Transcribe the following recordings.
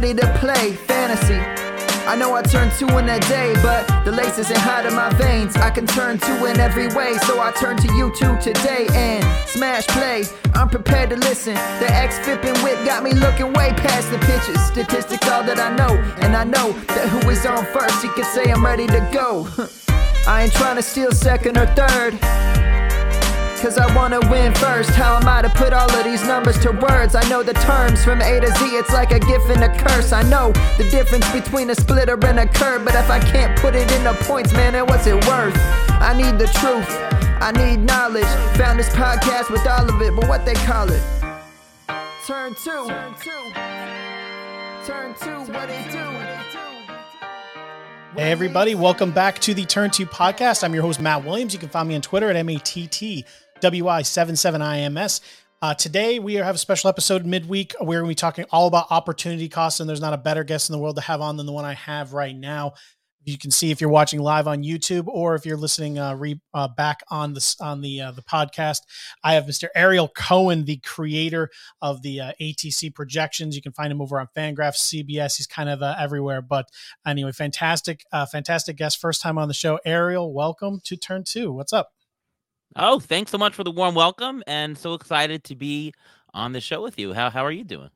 ready to play fantasy. I know I turned two in a day, but the lace isn't hot in my veins. I can turn two in every way, so I turn to you two today and smash play. I'm prepared to listen. The X flipping whip got me looking way past the pitches. Statistics all that I know, and I know that who is on first, he can say I'm ready to go. I ain't trying to steal second or third. Cause I wanna win first. How am I to put all of these numbers to words? I know the terms from A to Z, it's like a gift and a curse. I know the difference between a splitter and a curve, but if I can't put it in into points, man, then what's it worth? I need the truth, I need knowledge. Found this podcast with all of it, but what they call it? Turn two. Turn two. Turn two, what they do? Hey, everybody, welcome back to the Turn 2 podcast. I'm your host, Matt Williams. You can find me on Twitter at MATTWI77IMS. Uh, today, we have a special episode midweek. We're going to be talking all about opportunity costs, and there's not a better guest in the world to have on than the one I have right now. You can see if you're watching live on YouTube or if you're listening uh, re, uh, back on the on the uh, the podcast. I have Mr. Ariel Cohen, the creator of the uh, ATC projections. You can find him over on Fangraphs, CBS. He's kind of uh, everywhere. But anyway, fantastic, fantastic guest. First time on the show, Ariel. Welcome to Turn Two. What's up? Oh, thanks so much for the warm welcome, and so excited to be on the show with you. How how are you doing?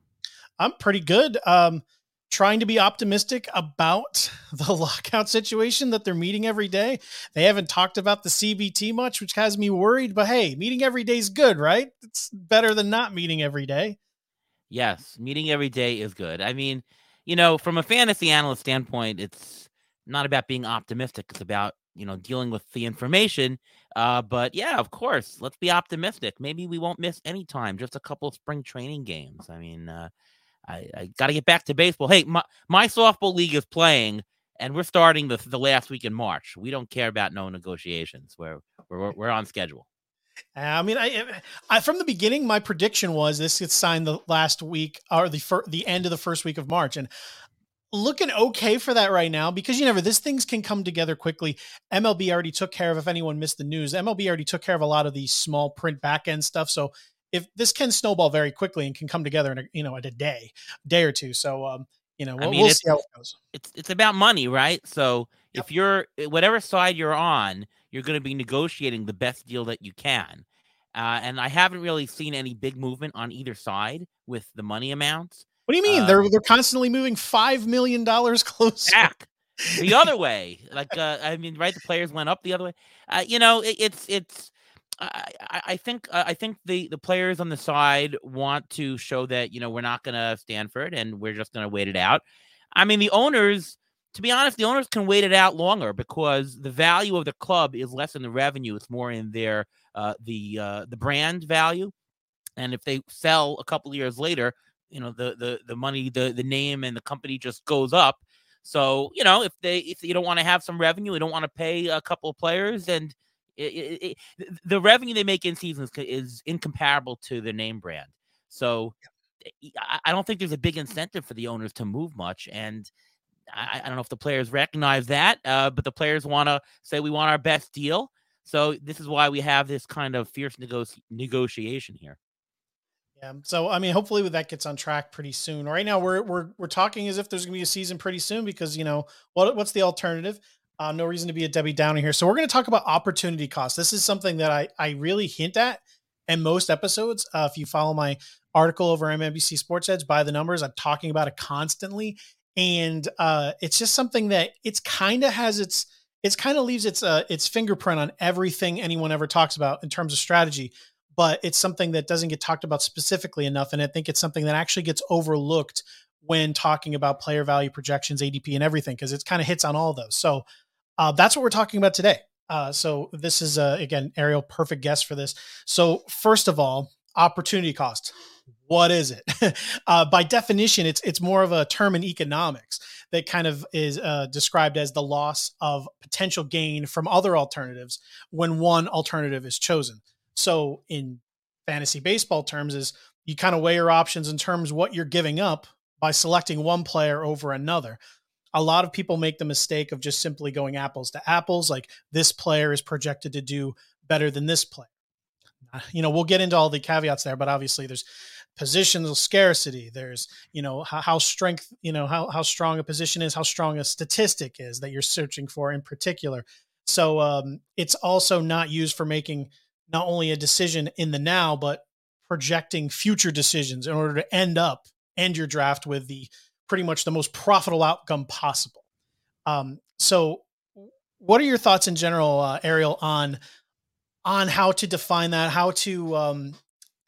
I'm pretty good. Um, trying to be optimistic about the lockout situation that they're meeting every day. They haven't talked about the CBT much, which has me worried. But hey, meeting every day is good, right? It's better than not meeting every day. Yes, meeting every day is good. I mean, you know, from a fantasy analyst standpoint, it's not about being optimistic. It's about you know dealing with the information. Uh, but yeah, of course, let's be optimistic. Maybe we won't miss any time. Just a couple of spring training games. I mean, uh, I, I got to get back to baseball. Hey, my, my softball league is playing, and we're starting the, the last week in March. We don't care about no negotiations. We're we're, we're on schedule. I mean, I, I, from the beginning, my prediction was this gets signed the last week or the fir- the end of the first week of March, and looking okay for that right now because you never this things can come together quickly. MLB already took care of if anyone missed the news. MLB already took care of a lot of the small print back end stuff, so if this can snowball very quickly and can come together in a you know at a day, day or two. So um, you know, we'll, I mean, we'll see how it goes. It's it's about money, right? So yep. if you're eh, whatever side you're on, you're going to be negotiating the best deal that you can. Uh, and I haven't really seen any big movement on either side with the money amounts. What do you mean? Uh, they're they're constantly moving five million dollars closer. Back the other way. Like uh, I mean, right? The players went up the other way. Uh, you know, it, it's it's I, I think uh, I think the the players on the side want to show that you know we're not going to stand for it and we're just going to wait it out. I mean, the owners, to be honest, the owners can wait it out longer because the value of the club is less in the revenue; it's more in their uh, the uh, the brand value. And if they sell a couple years later, you know the the the money, the the name, and the company just goes up. So you know if they if you don't want to have some revenue, you don't want to pay a couple of players and it, it, it, the revenue they make in seasons is incomparable to the name brand. So eh, I don't think there's a big incentive for the owners to move much. And I, I don't know if the players recognize that, uh, but the players want to say we want our best deal. So this is why we have this kind of fierce nego- negotiation here. Yeah. So I mean, hopefully that gets on track pretty soon. Right now, we're we're we're talking as if there's going to be a season pretty soon because you know what what's the alternative? Uh, no reason to be a Debbie Downer here. So we're going to talk about opportunity cost. This is something that I I really hint at in most episodes. Uh, if you follow my article over MNBC Sports Edge by the numbers, I'm talking about it constantly, and uh, it's just something that it's kind of has its it's kind of leaves its uh, its fingerprint on everything anyone ever talks about in terms of strategy. But it's something that doesn't get talked about specifically enough, and I think it's something that actually gets overlooked when talking about player value projections, ADP, and everything because it kind of hits on all those. So uh, that's what we're talking about today. Uh, so this is uh, again Ariel, perfect guest for this. So first of all, opportunity cost. What is it? uh, by definition, it's it's more of a term in economics that kind of is uh, described as the loss of potential gain from other alternatives when one alternative is chosen. So in fantasy baseball terms, is you kind of weigh your options in terms what you're giving up by selecting one player over another a lot of people make the mistake of just simply going apples to apples like this player is projected to do better than this player uh, you know we'll get into all the caveats there but obviously there's positional scarcity. There's, you know, how, how strength, you know, how, how strong a position is, how strong a statistic is that you're searching for in particular. So um, it's also not used for making not only a decision in the now, but projecting future decisions in order to end up end your draft with the pretty much the most profitable outcome possible. Um, so, what are your thoughts in general, uh, Ariel, on on how to define that, how to um,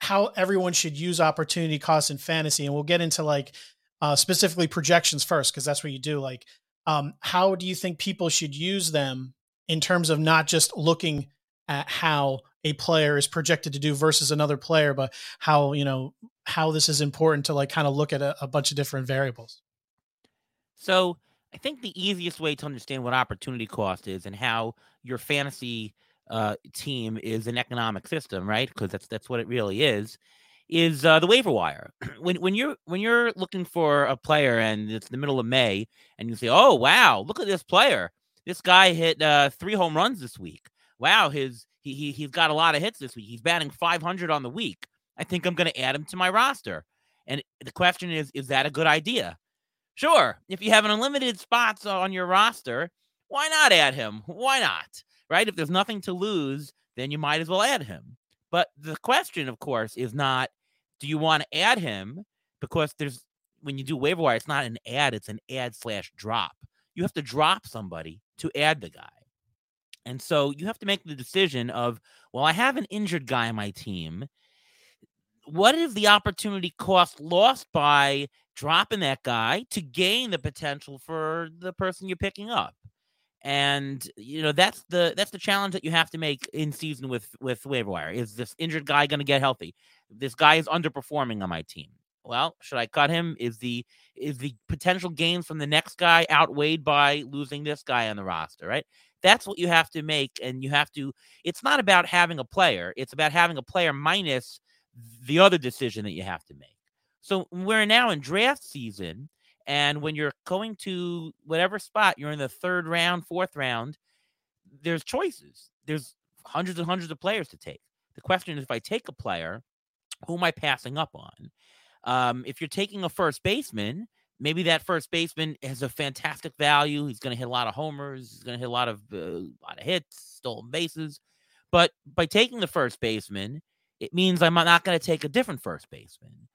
how everyone should use opportunity cost in fantasy, and we'll get into like uh, specifically projections first because that's what you do. Like, um, how do you think people should use them in terms of not just looking at how a player is projected to do versus another player, but how you know how this is important to like kind of look at a, a bunch of different variables. So I think the easiest way to understand what opportunity cost is and how your fantasy uh, team is an economic system, right? Because that's that's what it really is. Is uh, the waiver wire when when you're when you're looking for a player and it's the middle of May and you say, "Oh wow, look at this player! This guy hit uh, three home runs this week. Wow, his he, he he's got a lot of hits this week. He's batting 500 on the week. I think I'm going to add him to my roster." And the question is, is that a good idea? Sure, if you have an unlimited spots on your roster, why not add him? Why not? right? If there's nothing to lose, then you might as well add him. But the question, of course, is not do you want to add him? Because there's when you do waiver wire, it's not an add, it's an add slash drop. You have to drop somebody to add the guy. And so you have to make the decision of, well, I have an injured guy on my team. What is the opportunity cost lost by dropping that guy to gain the potential for the person you're picking up? and you know that's the that's the challenge that you have to make in season with with waiver wire. Is this injured guy going to get healthy? This guy is underperforming on my team. Well should i cut him? Is the is the potential gains from the next guy outweighed by losing this guy on the roster right that's what you have to make and you have to it's not about having a player it's about having a player minus the other decision that you have to make so we're now in draft season and when you're going to whatever spot, you're in the third round, fourth round, there's choices. There's hundreds and hundreds of players to take. The question is if I take a player, who am I passing up on? Um, if you're taking a first baseman, maybe that first baseman has a fantastic value. He's going to hit a lot of homers. He's going to hit a lot of uh, lot of hits, stolen bases. But by taking the first baseman, it means I'm not going to take a different first baseman.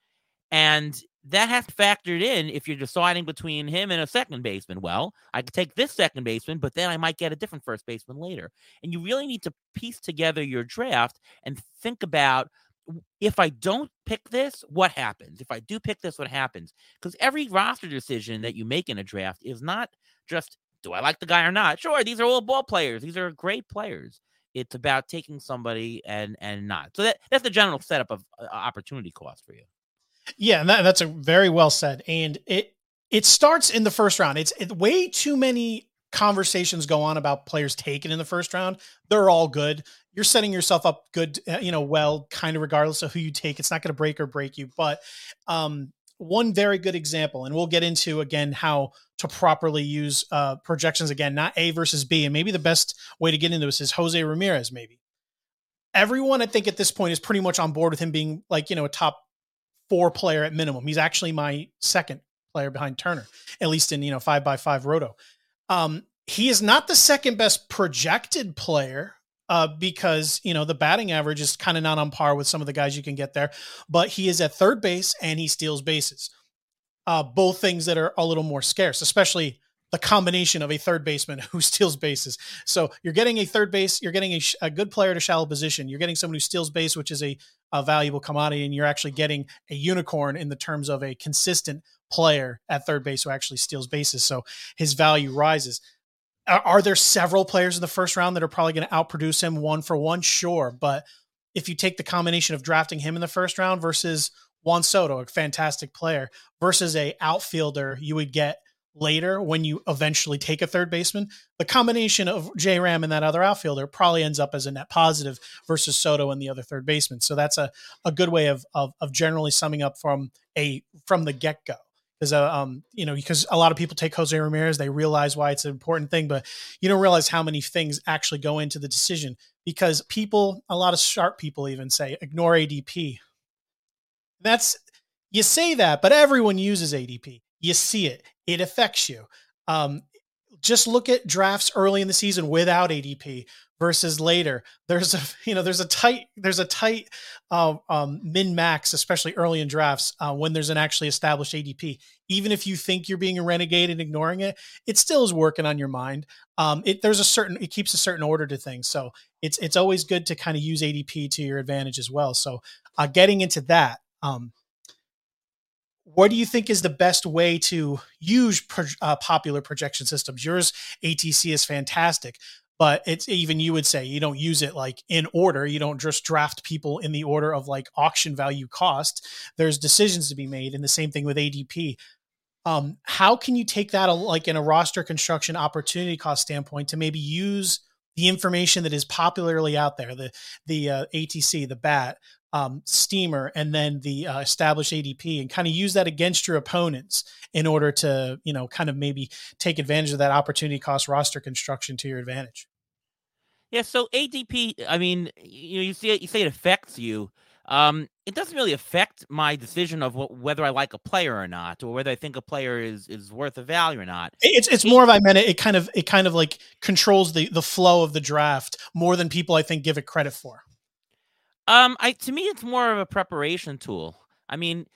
And that has factored in if you're deciding between him and a second baseman. Well, I could take this second baseman, but then I might get a different first baseman later. And you really need to piece together your draft and think about if I don't pick this, what happens? If I do pick this, what happens? Because every roster decision that you make in a draft is not just do I like the guy or not? Sure, these are all ball players. These are great players. It's about taking somebody and and not. So that that's the general setup of uh, opportunity cost for you. Yeah, and that, that's a very well said. And it it starts in the first round. It's it, way too many conversations go on about players taken in the first round. They're all good. You're setting yourself up good, uh, you know, well, kind of regardless of who you take. It's not going to break or break you. But um, one very good example, and we'll get into again how to properly use uh, projections again, not A versus B. And maybe the best way to get into this is Jose Ramirez, maybe. Everyone, I think, at this point is pretty much on board with him being like, you know, a top four player at minimum. He's actually my second player behind Turner, at least in you know five by five roto. Um, he is not the second best projected player uh, because you know the batting average is kind of not on par with some of the guys you can get there, but he is at third base and he steals bases. Uh, both things that are a little more scarce, especially the combination of a third baseman who steals bases. So you're getting a third base, you're getting a, a good player to shallow position, you're getting someone who steals base, which is a a valuable commodity, and you're actually getting a unicorn in the terms of a consistent player at third base who actually steals bases. So his value rises. Are, are there several players in the first round that are probably going to outproduce him one for one? Sure. But if you take the combination of drafting him in the first round versus Juan Soto, a fantastic player, versus a outfielder you would get later when you eventually take a third baseman, the combination of J Ram and that other outfielder probably ends up as a net positive versus Soto and the other third baseman. So that's a, a good way of, of, of generally summing up from a from the get go. Because uh, um you know because a lot of people take Jose Ramirez, they realize why it's an important thing, but you don't realize how many things actually go into the decision. Because people, a lot of sharp people even say ignore ADP. That's you say that, but everyone uses ADP. You see it. It affects you. Um, just look at drafts early in the season without ADP versus later. There's a you know there's a tight there's a tight uh, um, min max, especially early in drafts uh, when there's an actually established ADP. Even if you think you're being a renegade and ignoring it, it still is working on your mind. Um, it there's a certain it keeps a certain order to things, so it's it's always good to kind of use ADP to your advantage as well. So uh, getting into that. Um, what do you think is the best way to use pro, uh, popular projection systems? Yours ATC is fantastic, but it's even you would say you don't use it like in order. You don't just draft people in the order of like auction value cost. There's decisions to be made, and the same thing with ADP. Um, how can you take that like in a roster construction opportunity cost standpoint to maybe use the information that is popularly out there, the the uh, ATC, the BAT, um, steamer and then the uh, established ADP and kind of use that against your opponents in order to, you know, kind of maybe take advantage of that opportunity cost roster construction to your advantage. Yeah. So ADP, I mean, you know, you see it, you say it affects you. Um, it doesn't really affect my decision of wh- whether I like a player or not, or whether I think a player is is worth a value or not. It's it's more of I meant it, it kind of it kind of like controls the the flow of the draft more than people I think give it credit for. Um, I to me, it's more of a preparation tool. I mean,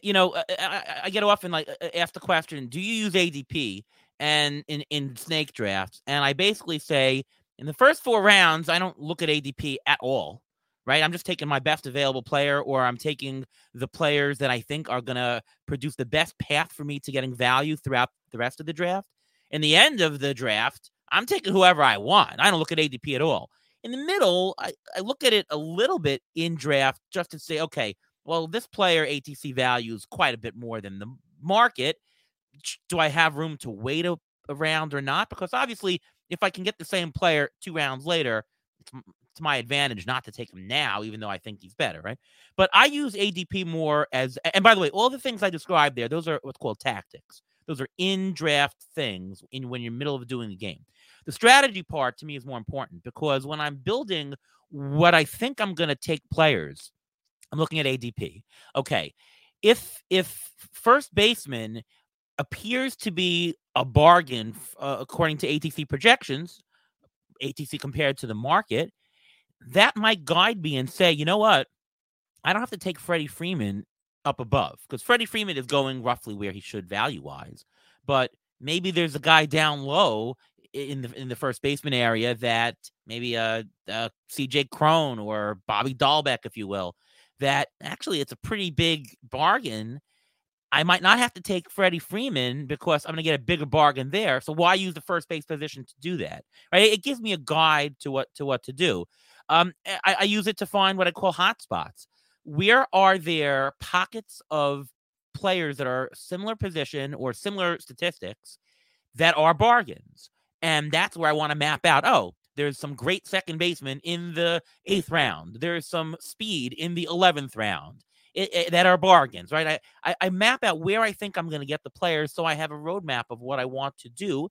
you know, I, I get often like asked the question, "Do you use ADP?" And in in snake drafts, and I basically say, in the first four rounds, I don't look at ADP at all. Right, I'm just taking my best available player, or I'm taking the players that I think are gonna produce the best path for me to getting value throughout the rest of the draft. In the end of the draft, I'm taking whoever I want. I don't look at ADP at all. In the middle, I, I look at it a little bit in draft just to say, okay, well, this player ATC values quite a bit more than the market. Do I have room to wait a, or not? Because obviously, if I can get the same player two rounds later, it's, it's my advantage not to take him now, even though I think he's better, right? But I use ADP more as, and by the way, all the things I described there, those are what's called tactics. Those are in draft things in when you're middle of doing the game. The strategy part to me is more important because when I'm building what I think I'm going to take players, I'm looking at ADP. Okay, if if first baseman appears to be a bargain uh, according to ATC projections, ATC compared to the market, that might guide me and say, you know what, I don't have to take Freddie Freeman up above because Freddie Freeman is going roughly where he should value wise, but maybe there's a guy down low in the in the first baseman area that maybe a, a CJ Cron or Bobby Dalbec, if you will, that actually it's a pretty big bargain. I might not have to take Freddie Freeman because I'm going to get a bigger bargain there. So why use the first base position to do that? Right? It gives me a guide to what to what to do. Um, I, I use it to find what I call hotspots. Where are there pockets of players that are similar position or similar statistics that are bargains? And that's where I want to map out. Oh, there's some great second baseman in the eighth round. There's some speed in the 11th round it, it, that are bargains, right? I, I, I map out where I think I'm going to get the players so I have a roadmap of what I want to do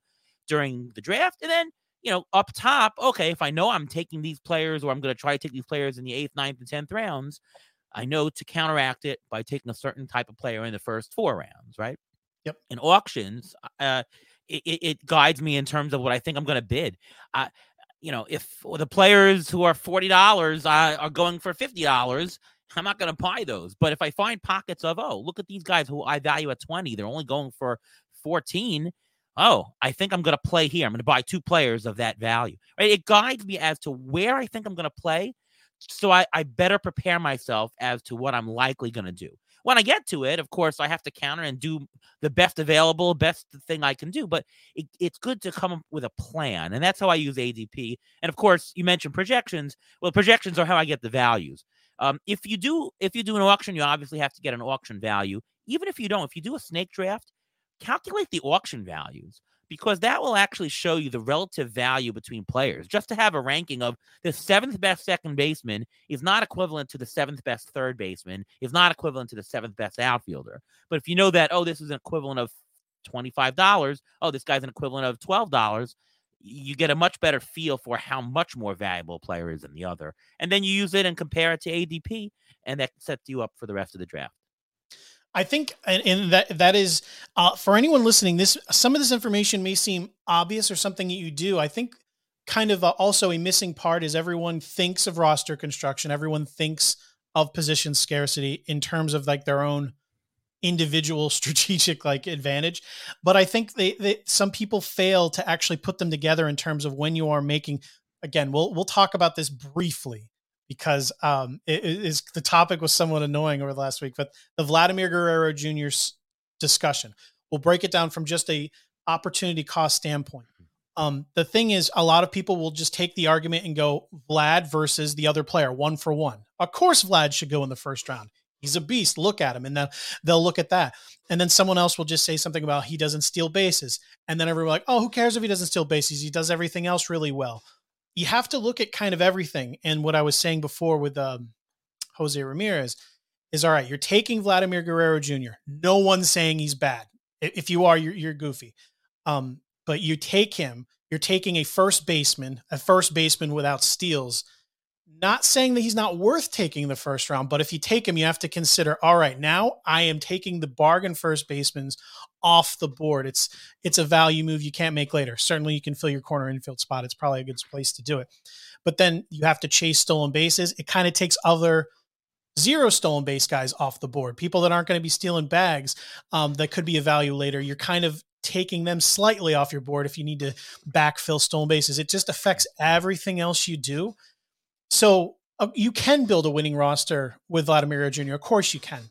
during the draft. And then, you know, up top, okay, if I know I'm taking these players or I'm going to try to take these players in the eighth, ninth, and 10th rounds, I know to counteract it by taking a certain type of player in the first four rounds, right? Yep. In auctions, uh, it, it guides me in terms of what I think I'm going to bid. I, you know, if the players who are forty dollars uh, are going for fifty dollars, I'm not going to buy those. But if I find pockets of, oh, look at these guys who I value at twenty, they're only going for fourteen. Oh, I think I'm going to play here. I'm going to buy two players of that value. Right? It guides me as to where I think I'm going to play, so I, I better prepare myself as to what I'm likely going to do when I get to it, of course, I have to counter and do the best available, best thing I can do. But it, it's good to come up with a plan. And that's how I use ADP. And of course, you mentioned projections. Well, projections are how I get the values. Um, if you do if you do an auction, you obviously have to get an auction value. Even if you don't, if you do a snake draft, calculate the auction values because that will actually show you the relative value between players. Just to have a ranking of the seventh best second baseman is not equivalent to the seventh best third baseman, is not equivalent to the seventh best outfielder. But if you know that, oh, this is an equivalent of $25, oh, this guy's an equivalent of $12, you get a much better feel for how much more valuable a player is than the other. And then you use it and compare it to ADP, and that sets you up for the rest of the draft. I think, and, and that that is uh, for anyone listening. This some of this information may seem obvious or something that you do. I think kind of a, also a missing part is everyone thinks of roster construction. Everyone thinks of position scarcity in terms of like their own individual strategic like advantage but i think they, they some people fail to actually put them together in terms of when you are making again we'll we'll talk about this briefly because um, it is the topic was somewhat annoying over the last week. But the Vladimir Guerrero Jr. discussion, we'll break it down from just a opportunity cost standpoint. Um, the thing is, a lot of people will just take the argument and go Vlad versus the other player, one for one. Of course, Vlad should go in the first round. He's a beast. Look at him, and then they'll look at that, and then someone else will just say something about he doesn't steal bases, and then everyone like, oh, who cares if he doesn't steal bases? He does everything else really well you have to look at kind of everything. And what I was saying before with um, Jose Ramirez is all right, you're taking Vladimir Guerrero Jr. No one's saying he's bad. If you are, you're, you're goofy. Um, but you take him, you're taking a first baseman, a first baseman without steals not saying that he's not worth taking the first round, but if you take him, you have to consider, all right, now I am taking the bargain first baseman's off the board. It's it's a value move you can't make later. Certainly you can fill your corner infield spot. It's probably a good place to do it. But then you have to chase stolen bases. It kind of takes other zero stolen base guys off the board. People that aren't going to be stealing bags um, that could be a value later. You're kind of taking them slightly off your board if you need to backfill stolen bases. It just affects everything else you do. So uh, you can build a winning roster with Vladimir Jr. Of course you can.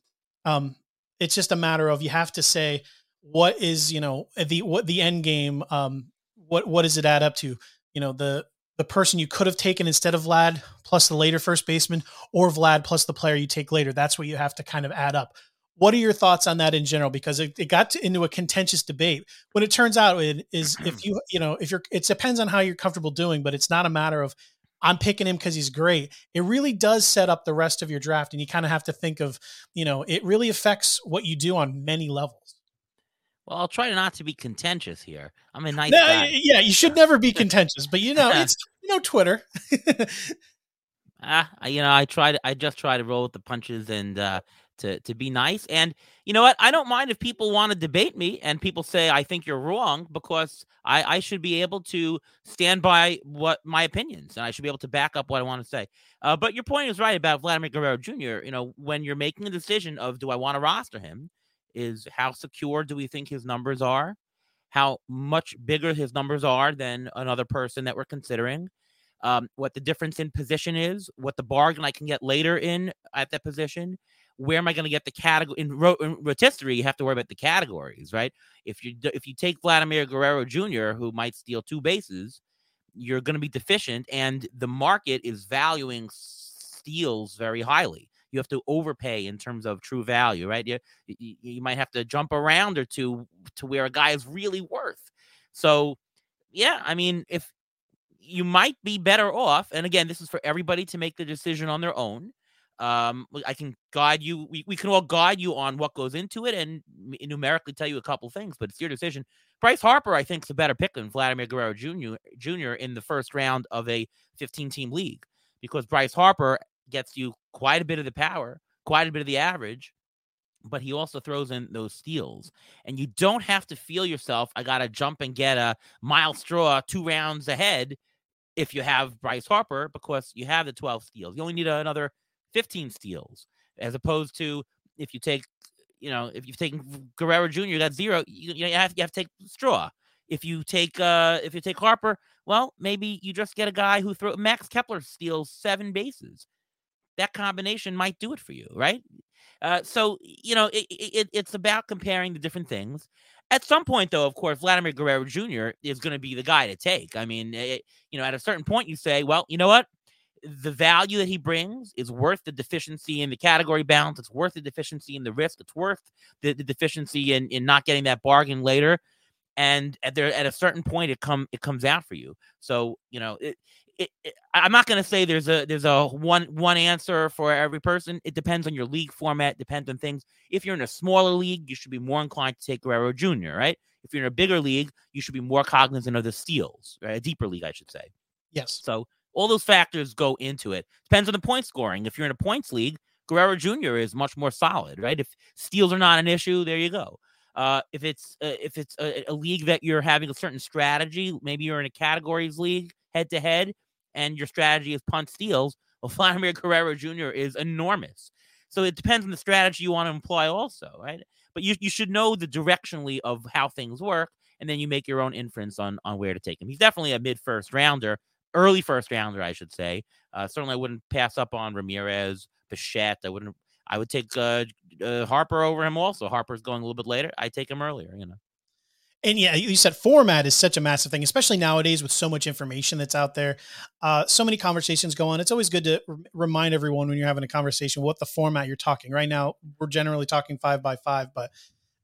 Um, it's just a matter of you have to say what is you know the what the end game. Um, what what does it add up to? You know the the person you could have taken instead of Vlad plus the later first baseman, or Vlad plus the player you take later. That's what you have to kind of add up. What are your thoughts on that in general? Because it, it got to, into a contentious debate. When it turns out it is if you you know if you're it depends on how you're comfortable doing, but it's not a matter of I'm picking him because he's great. It really does set up the rest of your draft, and you kind of have to think of, you know, it really affects what you do on many levels. Well, I'll try not to be contentious here. I'm a nice no, guy. Yeah, you should never be contentious, but you know, it's you know Twitter. ah, you know, I tried. I just try to roll with the punches and uh, to to be nice. And you know what? I don't mind if people want to debate me and people say I think you're wrong because I, I should be able to stand by what my opinions and I should be able to back up what I want to say. Uh, but your point is right about Vladimir Guerrero Jr. You know, when you're making a decision of do I want to roster him, is how secure do we think his numbers are? How much bigger his numbers are than another person that we're considering? Um, what the difference in position is, what the bargain I can get later in at that position, where am I going to get the category in, ro- in rotisserie? You have to worry about the categories, right? If you if you take Vladimir Guerrero Jr., who might steal two bases, you're going to be deficient, and the market is valuing steals very highly. You have to overpay in terms of true value, right? You, you, you might have to jump around or two to where a guy is really worth. So, yeah, I mean, if you might be better off, and again, this is for everybody to make the decision on their own um i can guide you we, we can all guide you on what goes into it and numerically tell you a couple things but it's your decision. Bryce harper i think is a better pick than vladimir guerrero jr jr in the first round of a 15 team league because bryce harper gets you quite a bit of the power quite a bit of the average but he also throws in those steals. And you don't have to feel yourself i gotta jump and get a Myles Straw two rounds ahead if you have bryce harper because you have the 12 steals. You only need another 15 steals, as opposed to if you take, you know, if you've taken Guerrero Jr., got zero. You, you have you have to take Straw. If you take uh if you take Harper, well, maybe you just get a guy who throw Max Kepler steals seven bases. That combination might do it for you, right? Uh, so you know it, it, it's about comparing the different things. At some point, though, of course, Vladimir Guerrero Jr. is going to be the guy to take. I mean, it, you know, at a certain point, you say, well, you know what? The value that he brings is worth the deficiency in the category balance. It's worth the deficiency in the risk. It's worth the, the deficiency in, in not getting that bargain later. And at there at a certain point, it come it comes out for you. So you know, it, it, it, I'm not going to say there's a there's a one one answer for every person. It depends on your league format. Depends on things. If you're in a smaller league, you should be more inclined to take Guerrero Jr. Right? If you're in a bigger league, you should be more cognizant of the steals. Right? A deeper league, I should say. Yes. So all those factors go into it. Depends on the point scoring. If you're in a points league, Guerrero Jr. is much more solid, right? If steals are not an issue, there you go. Uh, if it's uh, if it's a, a, league that you're having a certain strategy, maybe you're in a categories league head to head, and your strategy is punt steals. Well, Vladimir Guerrero Jr. is enormous. So it depends on the strategy you want to employ, also, right? But you you should know the directionally of how things work, and then you make your own inference on on where to take him. He's definitely a mid first rounder, early first rounder, I should say. Uh, certainly, I wouldn't pass up on Ramirez, Bichette. I wouldn't I would take uh, uh, Harper over him. Also, Harper's going a little bit later. I take him earlier. You know. And yeah, you said format is such a massive thing, especially nowadays with so much information that's out there. Uh, so many conversations go on. It's always good to r- remind everyone when you're having a conversation what the format you're talking. Right now, we're generally talking five by five, but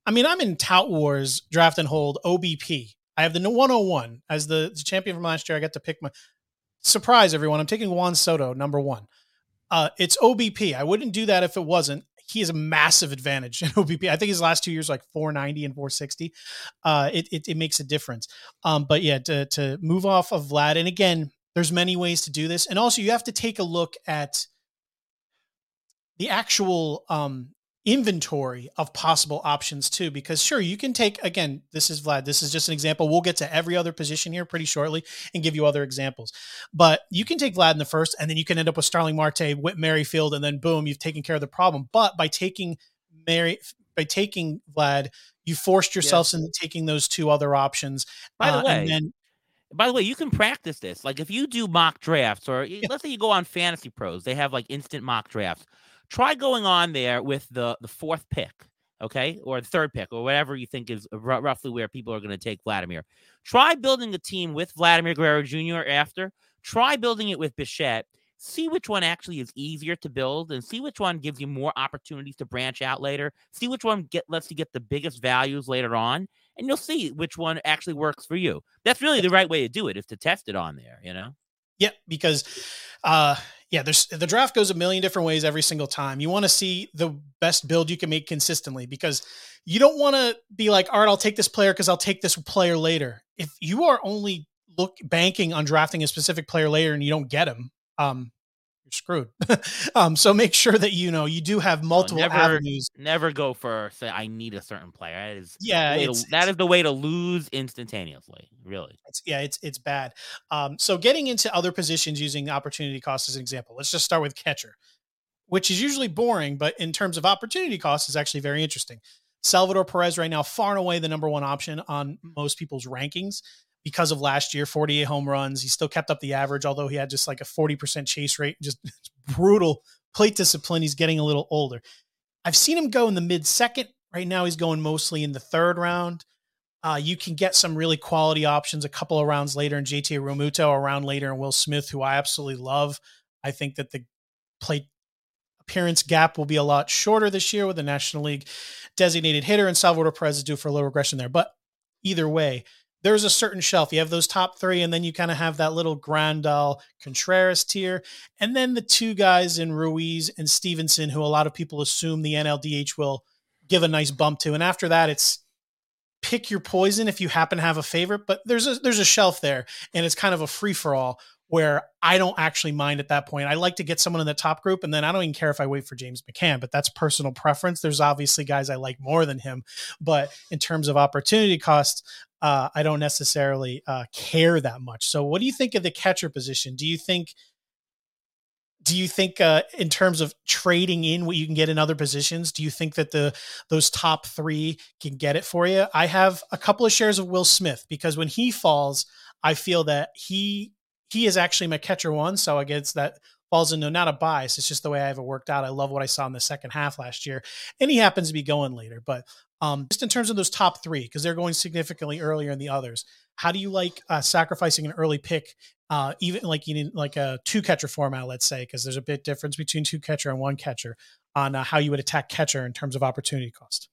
I mean, I'm in Tout Wars draft and hold OBP. I have the 101 as the, the champion from last year. I got to pick my surprise, everyone. I'm taking Juan Soto, number one. Uh, it's OBP. I wouldn't do that if it wasn't. He has a massive advantage in OBP. I think his last two years like 490 and 460. Uh, it, it, it makes a difference. Um, but yeah, to, to move off of Vlad, and again, there's many ways to do this, and also you have to take a look at the actual um, inventory of possible options too because sure you can take again this is vlad this is just an example we'll get to every other position here pretty shortly and give you other examples but you can take vlad in the first and then you can end up with starling marte whit merrifield and then boom you've taken care of the problem but by taking mary by taking vlad you forced yourselves yes. into taking those two other options by the uh, way then, by the way, you can practice this. Like if you do mock drafts, or yeah. let's say you go on Fantasy Pros, they have like instant mock drafts try going on there with the the fourth pick, okay, or the third pick, or whatever you think is r- roughly where people are going to take Vladimir. Try building a team with Vladimir Guerrero Jr. after. Try building it with Bichette. See which one actually is easier to build, and see which one gives you more opportunities to branch out later. See which one get lets you get the biggest values later on, and you'll see which one actually works for you. That's really the right way to do it is to test it on there. You know. Yep, because uh yeah, there's the draft goes a million different ways every single time. You want to see the best build you can make consistently because you don't want to be like, all right, I'll take this player because I'll take this player later. If you are only look banking on drafting a specific player later and you don't get him, um, screwed. um, so make sure that you know you do have multiple never, avenues. Never go for say I need a certain player. That is yeah, to, that is the way to lose instantaneously. Really, it's, yeah, it's it's bad. Um, so getting into other positions using opportunity cost as an example. Let's just start with catcher, which is usually boring, but in terms of opportunity cost, is actually very interesting. Salvador Perez right now far and away the number one option on most people's rankings because of last year 48 home runs. He still kept up the average, although he had just like a 40% chase rate, just brutal plate discipline. He's getting a little older. I've seen him go in the mid second. Right now, he's going mostly in the third round. Uh, you can get some really quality options a couple of rounds later in JT Realmuto, a round later in Will Smith, who I absolutely love. I think that the plate appearance gap will be a lot shorter this year with the National League designated hitter, and Salvador Perez is due for a little regression there. But either way, there's a certain shelf. You have those top three, and then you kind of have that little Grandal Contreras tier, and then the two guys in Ruiz and Stevenson, who a lot of people assume the NLDH will give a nice bump to. And after that, it's pick your poison if you happen to have a favorite. But there's a there's a shelf there, and it's kind of a free for all where I don't actually mind at that point. I like to get someone in the top group, and then I don't even care if I wait for James McCann, but that's personal preference. There's obviously guys I like more than him, but in terms of opportunity cost, uh, I don't necessarily uh, care that much. So, what do you think of the catcher position? Do you think do you think uh, in terms of trading in what you can get in other positions do you think that the those top three can get it for you i have a couple of shares of will smith because when he falls i feel that he he is actually my catcher one so i guess that falls into not a bias it's just the way i have it worked out i love what i saw in the second half last year and he happens to be going later but um, just in terms of those top three, because they're going significantly earlier in the others. How do you like uh, sacrificing an early pick, uh, even like you need like a two catcher format, let's say, because there's a bit difference between two catcher and one catcher on uh, how you would attack catcher in terms of opportunity cost.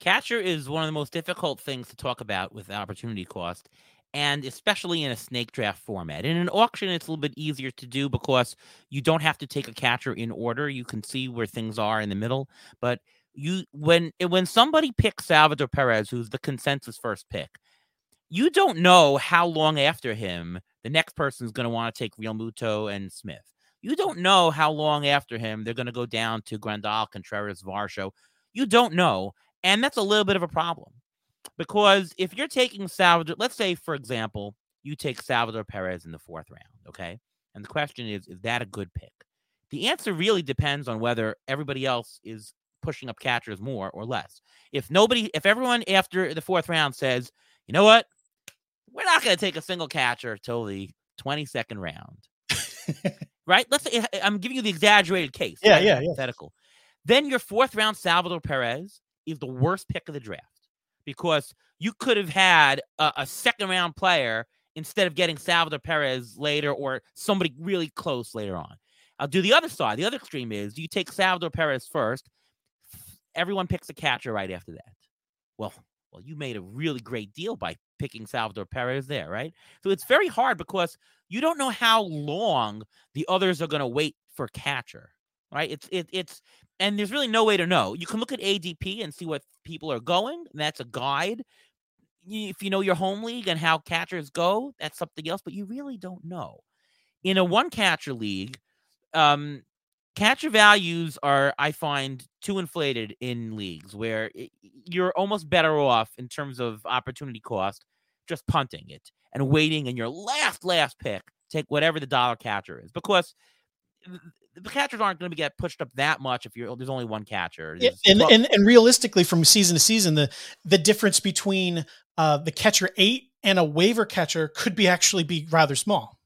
Catcher is one of the most difficult things to talk about with opportunity cost, and especially in a snake draft format. In an auction, it's a little bit easier to do because you don't have to take a catcher in order. You can see where things are in the middle, but you when eh, when somebody picks Salvador Perez, who's the consensus first pick, you don't know how long after him the next person is going to want to take Realmuto and Smith. You don't know how long after him they're going to go down to Grandal, Contreras, Varsho. You don't know. And that's a little bit of a problem because if you're taking Salvador, let's say, for example, you take Salvador Perez in the fourth round, okay? And the question is, is that a good pick? The answer really depends on whether everybody else is pushing up catchers more or less. If nobody, if everyone after the fourth round says, you know what, we're not going to take a single catcher till the 22nd round, right? Let's say I'm giving you the exaggerated case. Yeah, yeah, hypothetical. Yeah. Then your fourth round Salvador Perez is the worst pick of the draft because you could have had a, a second round player instead of getting Salvador Perez later or somebody really close later on. I'll do the other side. The other extreme is you take Salvador Perez first. Everyone picks a catcher right after that. Well, well, you made a really great deal by picking Salvador Perez there, right? So it's very hard because you don't know how long the others are going to wait for catcher, right? It's it, it's and there's really no way to know. You can look at ADP and see what people are going. that's a guide. If you know your home league and how catchers go, that's something else. But you really don't know. In a one catcher league, um, catcher values are, I find, too inflated in leagues where it, you're almost better off in terms of opportunity cost just punting it and waiting in your last last pick take whatever the dollar catcher is because the catchers aren't going to get pushed up that much if you're there's only one catcher. Yeah, and, and and realistically, from season to season, the the difference between uh, the catcher eight and a waiver catcher could be actually be rather small.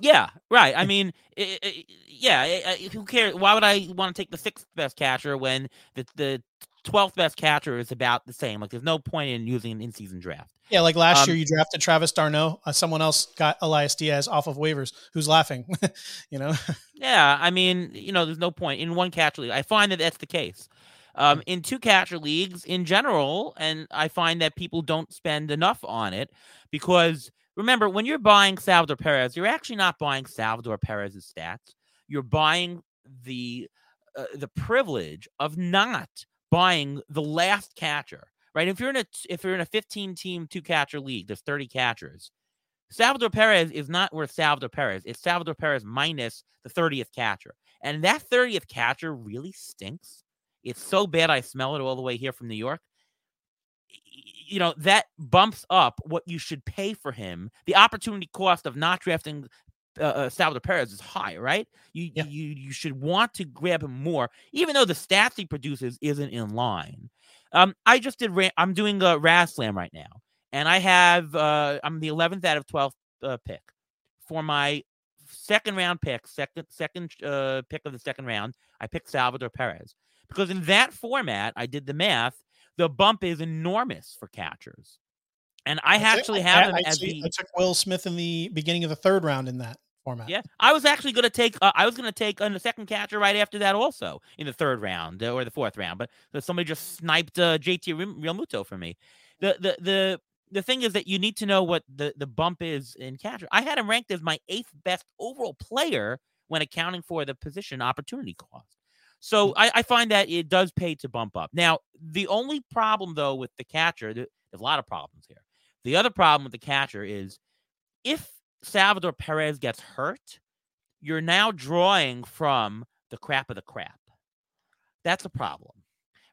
yeah, right. I mean, it, it, yeah. It, who cares? Why would I want to take the sixth best catcher when the the twelfth best catcher is about the same? Like, there's no point in using an in season draft. Yeah, like last um, year you drafted Travis d'Arnaud. Uh, someone else got Elias Diaz off of waivers. Who's laughing? you know. Yeah, I mean, you know, there's no point in one catcher league. I find that that's the case. Um, in two catcher leagues in general, and I find that people don't spend enough on it because remember, when you're buying Salvador Perez, you're actually not buying Salvador Perez's stats. You're buying the uh, the privilege of not buying the last catcher right? If you're in a if you're in a 15 team two catcher league, there's 30 catchers. Salvador Perez is not worth Salvador Perez. It's Salvador Perez minus the 30th catcher. And that 30th catcher really stinks. It's so bad I smell it all the way here from New York. You know, that bumps up what you should pay for him. The opportunity cost of not drafting uh, uh, Salvador Perez is high, right? You, yeah. you you should want to grab him more, even though the stats he produces isn't in line. Um, I just did. Ra- I'm doing a RazzSlam right now, and I have. Uh, I'm the 11th out of 12th uh, pick for my second round pick, second second uh, pick of the second round. I picked Salvador Perez because in that format, I did the math. The bump is enormous for catchers, and I, I actually have I, him I, as the. I took Will Smith in the beginning of the third round in that format. Yeah, I was actually going to take. Uh, I was going to take uh, the second catcher right after that, also in the third round uh, or the fourth round. But somebody just sniped uh, JT Realmuto for me. The the the the thing is that you need to know what the the bump is in catcher. I had him ranked as my eighth best overall player when accounting for the position opportunity cost. So hmm. I, I find that it does pay to bump up. Now, the only problem though with the catcher, there's a lot of problems here. The other problem with the catcher is if Salvador Perez gets hurt, you're now drawing from the crap of the crap. That's a problem,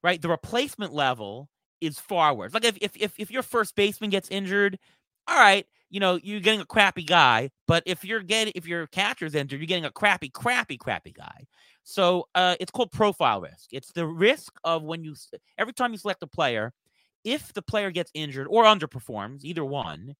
right? The replacement level is far worse. Like if, if, if, if your first baseman gets injured, all right, you know, you're getting a crappy guy. But if you're getting, if your catcher's injured, you're getting a crappy, crappy, crappy guy. So uh, it's called profile risk. It's the risk of when you, every time you select a player, if the player gets injured or underperforms, either one,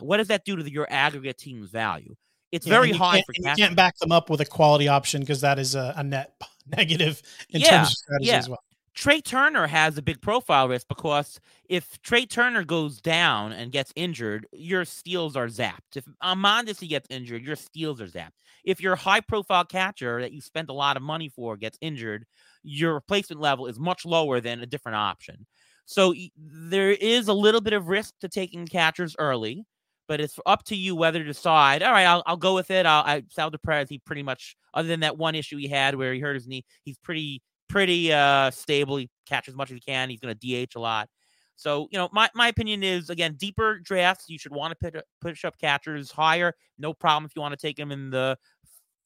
what does that do to the, your aggregate team's value? It's yeah, very high for You can't back them up with a quality option because that is a, a, net negative in yeah, terms of strategy yeah. as well. Trea Turner has a big profile risk because if Trea Turner goes down and gets injured, your steals are zapped. If Mondesi gets injured, your steals are zapped. If your high profile catcher that you spent a lot of money for gets injured, your replacement level is much lower than a different option. So there is a little bit of risk to taking catchers early but it's up to you whether to decide. All right, I'll, I'll go with it. I'll, I Salvador Perez, he pretty much, other than that one issue he had where he hurt his knee, he's pretty pretty uh stable. He catches as much as he can. He's going to DH a lot. So you know, my my opinion is again, deeper drafts you should want to push up catchers higher. No problem if you want to take them in the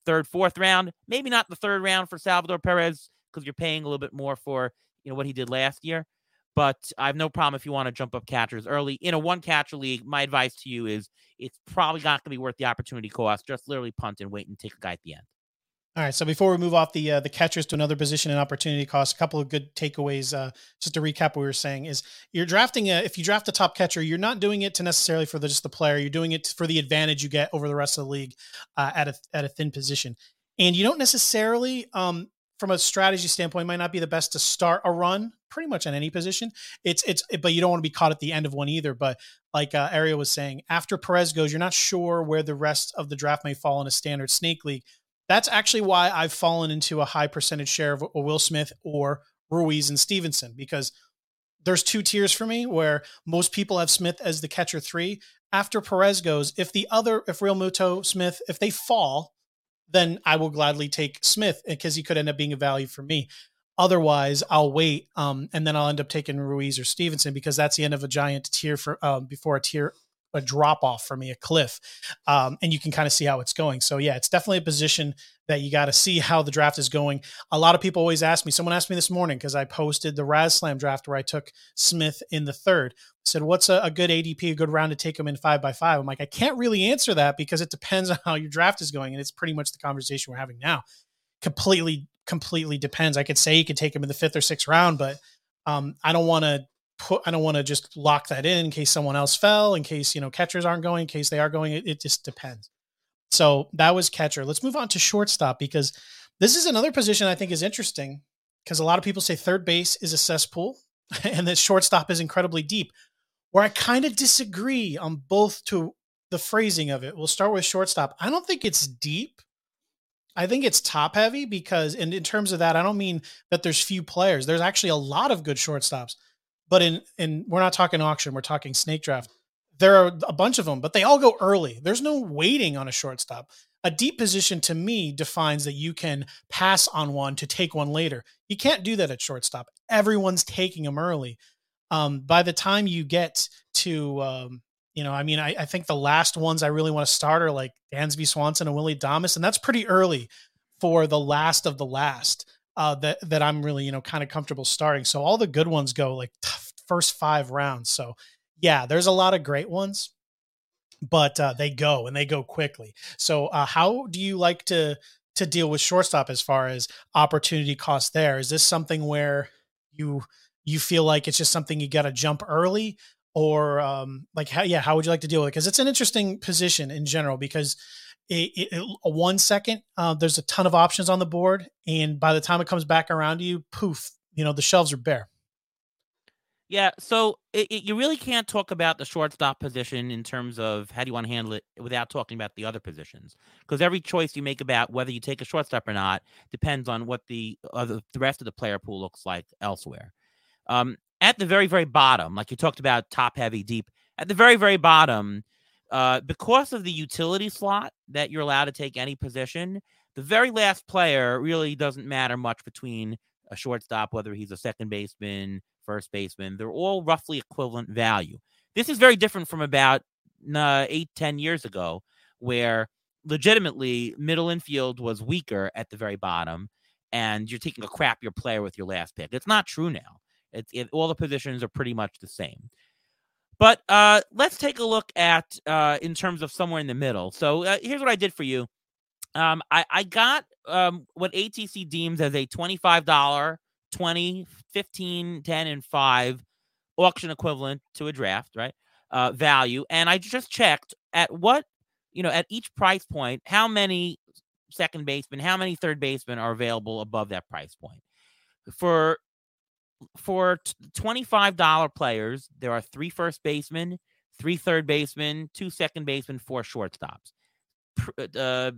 third, fourth round. Maybe not the third round for Salvador Perez because you're paying a little bit more for you know what he did last year. But I have no problem if you want to jump up catchers early in a one catcher league. My advice to you is it's probably not going to be worth the opportunity cost. Just literally punt and wait and take a guy at the end. All right. So before we move off the uh, the catchers to another position and opportunity cost, a couple of good takeaways. Uh, just to recap what we were saying is you're drafting a, if you draft a top catcher, you're not doing it to necessarily for the, just the player. You're doing it for the advantage you get over the rest of the league uh, at a at a thin position, and you don't necessarily um, from a strategy standpoint might not be the best to start a run pretty much on any position. It's it's but you don't want to be caught at the end of one either. But like uh, Ariel was saying, after Perez goes, you're not sure where the rest of the draft may fall in a standard snake league that's actually why I've fallen into a high percentage share of Will Smith or Ruiz and Stevenson because there's two tiers for me where most people have Smith as the catcher three. After Perez goes, if the other, if Realmuto, Smith, if they fall, then I will gladly take Smith because he could end up being a value for me. Otherwise, I'll wait, um, and then I'll end up taking Ruiz or Stevenson because that's the end of a giant tier for um, before a tier a drop off for me, a cliff, um, and you can kind of see how it's going. So yeah, it's definitely a position that you got to see how the draft is going. A lot of people always ask me. Someone asked me this morning because I posted the RazzSlam draft where I took Smith in the third. Said, "What's a, a, good ADP, a good round to take him in five by five? I'm like, I can't really answer that because it depends on how your draft is going, and it's pretty much the conversation we're having now. Completely, completely depends. I could say you could take him in the fifth or sixth round, but um, I don't want to put I don't want to just lock that in in case someone else fell, in case you know catchers aren't going, in case they are going. It, it just depends. So that was catcher. Let's move on to shortstop because this is another position I think is interesting because a lot of people say third base is a cesspool and that shortstop is incredibly deep. Where I kind of disagree on both to the phrasing of it. We'll start with shortstop. I don't think it's deep. I think it's top heavy because, and in terms of that, I don't mean that there's few players. There's actually a lot of good shortstops. But in in we're not talking auction, we're talking snake draft. There are a bunch of them, but they all go early. There's no waiting on a shortstop. A deep position to me defines that you can pass on one to take one later. You can't do that at shortstop. Everyone's taking them early. Um, by the time you get to, um, you know, I mean, I, I, think the last ones I really want to start are like Dansby Swanson and Willie Adames, and that's pretty early for the last of the last uh, that that I'm really you know kind of comfortable starting. So all the good ones go like first five rounds. So yeah, there's a lot of great ones, but uh, they go and they go quickly. So uh, how do you like to to deal with shortstop as far as opportunity cost? There is this something where you you feel like it's just something you got to jump early or um, like how yeah how would you like to deal with it because it's an interesting position in general because it, it, a one second, uh, there's a ton of options on the board, and by the time it comes back around to you, poof, you know the shelves are bare. Yeah, so it, it, you really can't talk about the shortstop position in terms of how do you want to handle it without talking about the other positions, because every choice you make about whether you take a shortstop or not depends on what the uh, the rest of the player pool looks like elsewhere. Um, at the very very bottom, like you talked about, top heavy, deep. At the very very bottom, uh, because of the utility slot that you're allowed to take any position, the very last player really doesn't matter much between a shortstop, whether he's a second baseman, first baseman. They're all roughly equivalent value. This is very different from about uh, eight, ten years ago, where legitimately middle infield was weaker at the very bottom, and you're taking a crappier player with your last pick. It's not true now. It's it, all the positions are pretty much the same. But uh, let's take a look at uh, in terms of somewhere in the middle. So uh, here's what I did for you. Um, I, I got um, what ATC deems as a $25, 20, 15, 10, and 5 auction equivalent to a draft, right? Uh, value. And I just checked at what, you know, at each price point, how many second basemen, how many third basemen are available above that price point. For for $25 players, there are three first basemen, three third basemen, two second basemen, four shortstops. Uh,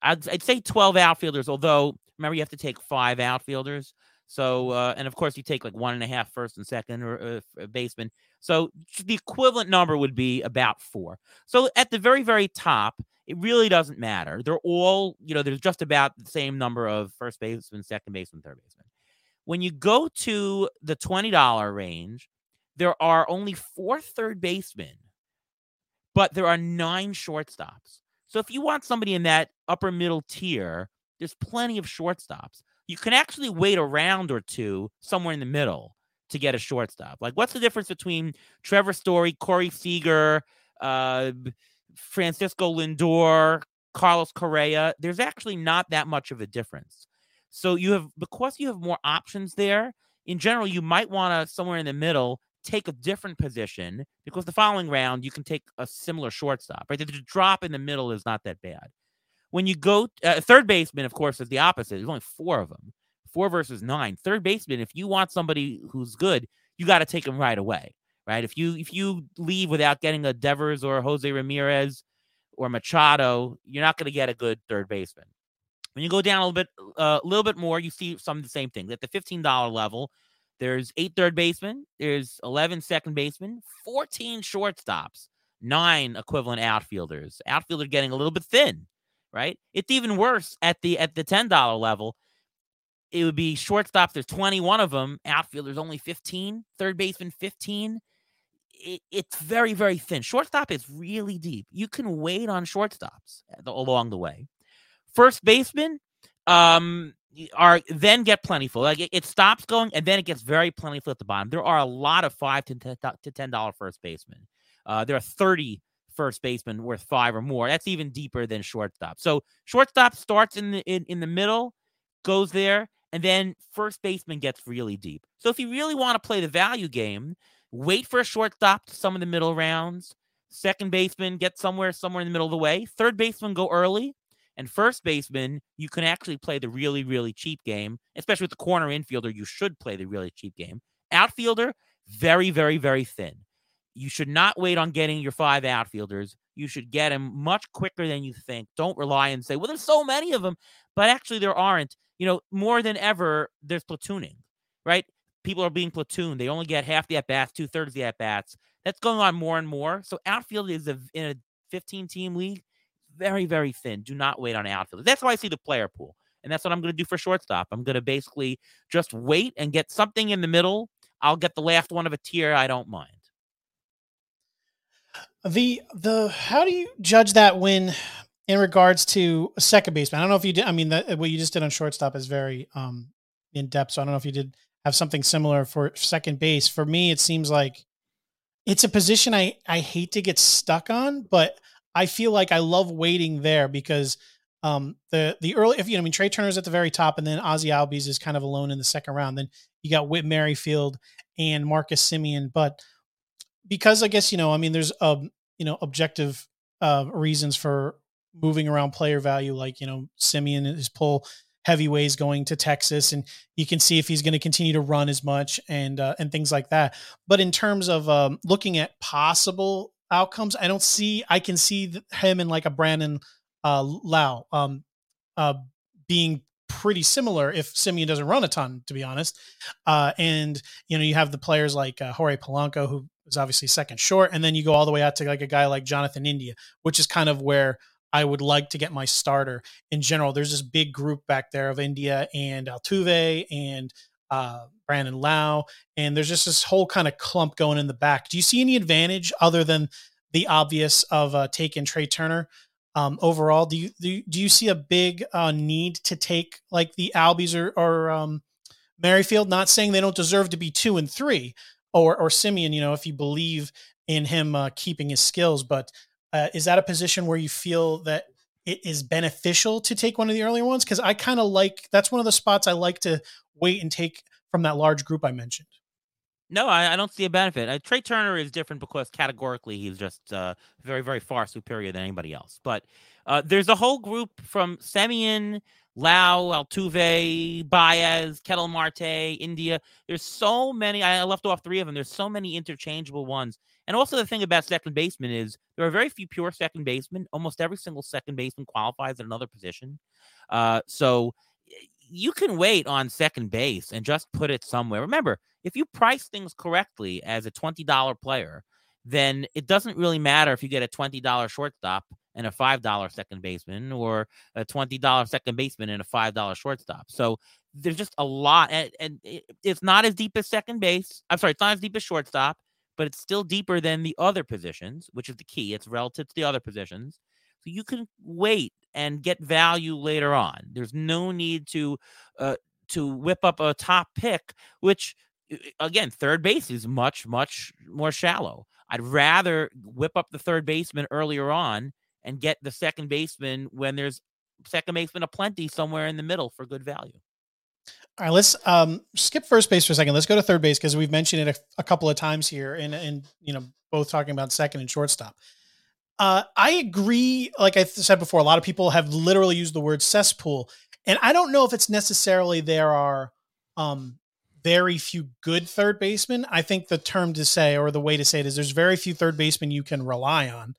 I'd, I'd, say 12 outfielders, although remember, you have to take five outfielders. So, uh, and of course, you take like one and a half first and second or uh, baseman. So the equivalent number would be about four. So at the very, very top, it really doesn't matter. They're all, you know, there's just about the same number of first baseman, second baseman, third baseman. When you go to the $20 range, there are only four third basemen, but there are nine shortstops. So if you want somebody in that upper middle tier, there's plenty of shortstops. You can actually wait a round or two somewhere in the middle to get a shortstop. Like, what's the difference between Trevor Story, Corey Seager, uh, Francisco Lindor, Carlos Correa? There's actually not that much of a difference. So you have because you have more options there. In general, you might want to somewhere in the middle take a different position because the following round you can take a similar shortstop. Right, the drop in the middle is not that bad. When you go uh, third baseman, of course, is the opposite. There's only four of them, four versus nine. Third baseman, if you want somebody who's good, you got to take him right away. Right, if you if you leave without getting a Devers or a Jose Ramirez or Machado, you're not going to get a good third baseman. When you go down a little bit, uh, a uh, little bit more, you see some of the same things. At the fifteen dollar level, there's eight third basemen, there's 11 second basemen, 14 shortstops, nine equivalent outfielders. Outfielder getting a little bit thin, right? It's even worse at the at the ten dollar level. It would be shortstops. There's 21 of them. Outfielders only 15. Third baseman 15. It, it's very very thin. Shortstop is really deep. You can wait on shortstops along the way. First baseman, um, are then get plentiful. Like it, it, stops going and then it gets very plentiful at the bottom. There are a lot of five to ten dollar first basemen. Uh, there are 30 first baseman worth five or more. That's even deeper than shortstop. So shortstop starts in the in, in the middle, goes there, and then first baseman gets really deep. So if you really want to play the value game, wait for a shortstop to some of the middle rounds. Second baseman get somewhere somewhere in the middle of the way. Third baseman go early. And first baseman, you can actually play the really, really cheap game, especially with the corner infielder. You should play the really cheap game. Outfielder, very, very, very thin. You should not wait on getting your five outfielders. You should get them much quicker than you think. Don't rely and say, well, there's so many of them, but actually there aren't. You know, more than ever, there's platooning, right? People are being platooned. They only get half the at bats, two thirds the at bats. That's going on more and more. So outfield is a, in a 15 team league, very, very thin. Do not wait on outfield. That's why I see the player pool. And that's what I'm going to do for shortstop. I'm going to basically just wait and get something in the middle. I'll get the last one of a tier. I don't mind. The the how do you judge that when in regards to a second baseman? I don't know if you did. I mean, that, what you just did on shortstop is very um in depth. So I don't know if you did have something similar for second base. For me, it seems like it's a position I I hate to get stuck on, but I feel like I love waiting there because um, the the early if you know I mean Trea Turner's at the very top and then Ozzy Albies is kind of alone in the second round. Then you got Whit Merrifield and Marcus Semien, but because I guess you know I mean there's um you know objective uh, reasons for moving around player value like you know Semien his pull heavyweights going to Texas, and you can see if he's going to continue to run as much and uh, and things like that. But in terms of um, looking at possible outcomes. I don't see. I can see him in like a Brandon uh, Lowe um, uh, being pretty similar if Semien doesn't run a ton, to be honest. Uh, and you know, you have the players like uh, Jorge Polanco, who is obviously second short, and then you go all the way out to like a guy like Jonathan India, which is kind of where I would like to get my starter in general. There's this big group back there of India and Altuve and uh, Brandon Lowe. and there's just this whole kind of clump going in the back. Do you see any advantage other than the obvious of uh, taking Trea Turner? Um, overall, do you, do you, do you see a big uh, need to take like the Albies or, or um, Merrifield? Not saying they don't deserve to be two and three, or or Semien. You know, if you believe in him uh, keeping his skills, but uh, is that a position where you feel that it is beneficial to take one of the earlier ones? Because I kind of like that's one of the spots I like to wait and take from that large group I mentioned. No, I, I don't see a benefit. Uh, Trea Turner is different because categorically he's just uh, very, very far superior than anybody else. But uh, there's a whole group from Semien, Lowe, Altuve, Baez, Ketel Marte, India. There's so many. I left off three of them. There's so many interchangeable ones. And also the thing about second baseman is there are very few pure second basemen. Almost every single second baseman qualifies at another position. Uh, so you can wait on second base and just put it somewhere. Remember, if you price things correctly as a $20 player, then it doesn't really matter if you get a $20 shortstop and a $5 second baseman or a $20 second baseman and a $5 shortstop. So there's just a lot. And, and it's not as deep as second base. I'm sorry, it's not as deep as shortstop, but it's still deeper than the other positions, which is the key. It's relative to the other positions. So you can wait and get value later on. There's no need to uh, to whip up a top pick, which again, third base is much much more shallow. I'd rather whip up the third baseman earlier on and get the second baseman when there's second baseman aplenty somewhere in the middle for good value. All right, let's um, skip first base for a second. Let's go to third base because we've mentioned it a, a, couple of times here, and and you know both talking about second and shortstop. Uh, I agree. Like I said before, a lot of people have literally used the word cesspool, and I don't know if it's necessarily there are um, very few good third basemen. I think the term to say, or the way to say it, is there's very few third basemen you can rely on.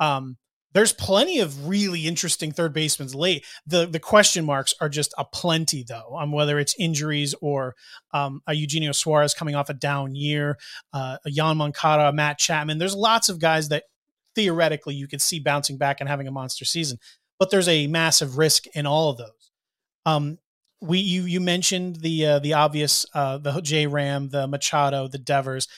Um, there's plenty of really interesting third basemen late. The the question marks are just a plenty though, on um, whether it's injuries or um, a Eugenio Suarez coming off a down year, uh, a Yoan Moncada, a Matt Chapman. There's lots of guys that theoretically you could see bouncing back and having a monster season, but there's a massive risk in all of those. Um, we you you mentioned the uh, the obvious uh, the J Ram, the Machado, the Devers.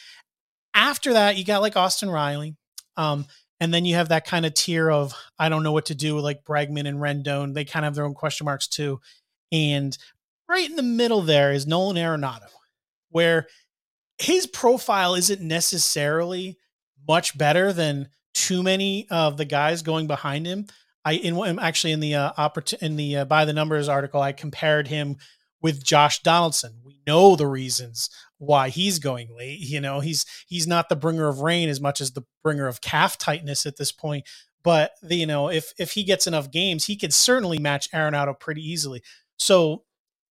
After that, you got like Austin Riley. Um, and then you have that kind of tier of I don't know what to do, with like Bregman and Rendon. They kind of have their own question marks too. And right in the middle there is Nolan Arenado, where his profile isn't necessarily much better than too many of the guys going behind him. I in actually in the uh, oppor- in the uh, by the numbers article, I compared him with Josh Donaldson. We know the reasons why he's going late. You know, he's he's not the bringer of rain as much as the bringer of calf tightness at this point. But the, you know, if if he gets enough games, he could certainly match Arenado pretty easily. So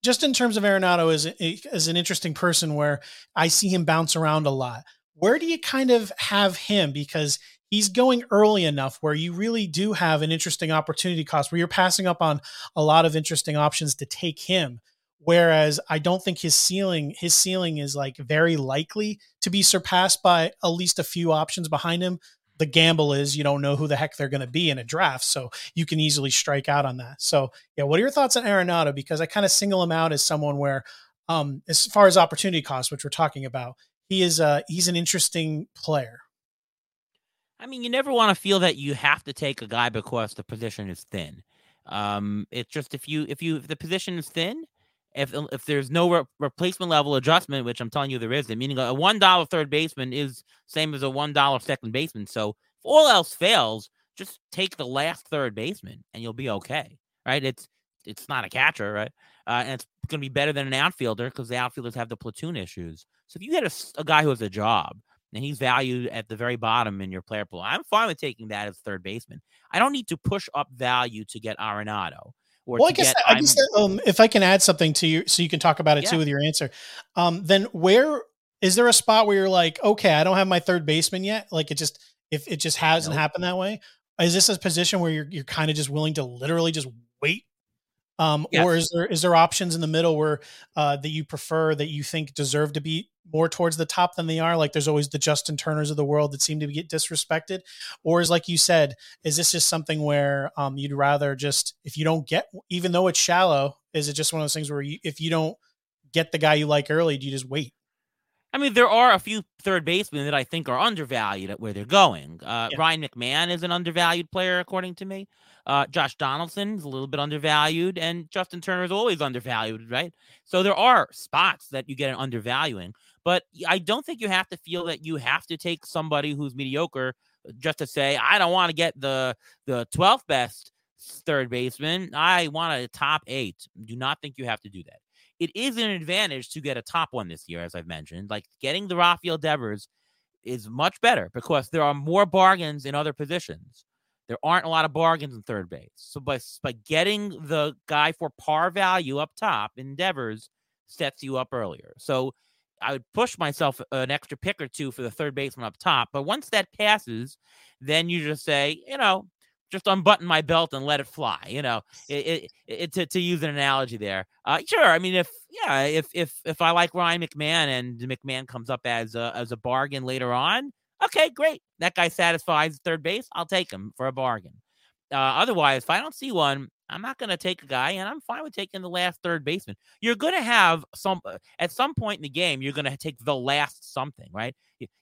just in terms of Arenado as as an interesting person, where I see him bounce around a lot. Where do you kind of have him because he's going early enough where you really do have an interesting opportunity cost where you're passing up on a lot of interesting options to take him Whereas I don't think his ceiling his ceiling is like very likely to be surpassed by at least a few options behind him. The gamble is you don't know who the heck they're going to be in a draft, so you can easily strike out on that. So yeah, what are your thoughts on Arenado? Because I kind of single him out as someone where, um, as far as opportunity cost, which we're talking about, he is uh he's an interesting player. I mean, you never want to feel that you have to take a guy because the position is thin. Um, it's just if you if you if the position is thin, if if there's no re- replacement level adjustment, which I'm telling you there isn't, meaning a one dollar third baseman is same as a one dollar second baseman. So if all else fails, just take the last third baseman and you'll be okay, right? It's it's not a catcher, right? Uh, and it's going to be better than an outfielder because the outfielders have the platoon issues. So if you get a, a guy who has a job and he's valued at the very bottom in your player pool, I'm fine with taking that as third baseman. I don't need to push up value to get Arenado. Or well, I guess, I guess um, if I can add something to you, so you can talk about it yeah. too with your answer. Um, then where is there a spot where you're like, okay, I don't have my third baseman yet? Like it just if it just hasn't nope. happened that way. Is this a position where you're you're kind of just willing to literally just wait um. Or is there is there options in the middle where uh, that you prefer that you think deserve to be more towards the top than they are? Like there's always the Justin Turners of the world that seem to get disrespected, or is like you said, is this just something where um, you'd rather just if you don't get even though it's shallow, is it just one of those things where you, if you don't get the guy you like early, do you just wait? I mean, there are a few third basemen that I think are undervalued at where they're going. Uh, yeah. Ryan McMahon is an undervalued player, according to me. Uh, Josh Donaldson is a little bit undervalued, and Justin Turner is always undervalued, right? So there are spots that you get an undervaluing, but I don't think you have to feel that you have to take somebody who's mediocre just to say I don't want to get the the 12th best third baseman. I want a top eight. Do not think you have to do that. It is an advantage to get a top one this year, as I've mentioned. Like getting the Rafael Devers is much better because there are more bargains in other positions. There aren't a lot of bargains in third base. So by, by getting the guy for par value up top, Endeavors sets you up earlier. So I would push myself an extra pick or two for the third baseman up top. But once that passes, then you just say, you know, just unbutton my belt and let it fly. You know, it, it, it to, to use an analogy there. Uh, sure. I mean, if yeah, if if if I like Ryan McMahon and McMahon comes up as a as a bargain later on, Okay, great. That guy satisfies third base. I'll take him for a bargain. Uh, otherwise, if I don't see one, I'm not going to take a guy, and I'm fine with taking the last third baseman. You're going to have some uh, at some point in the game. You're going to take the last something, right?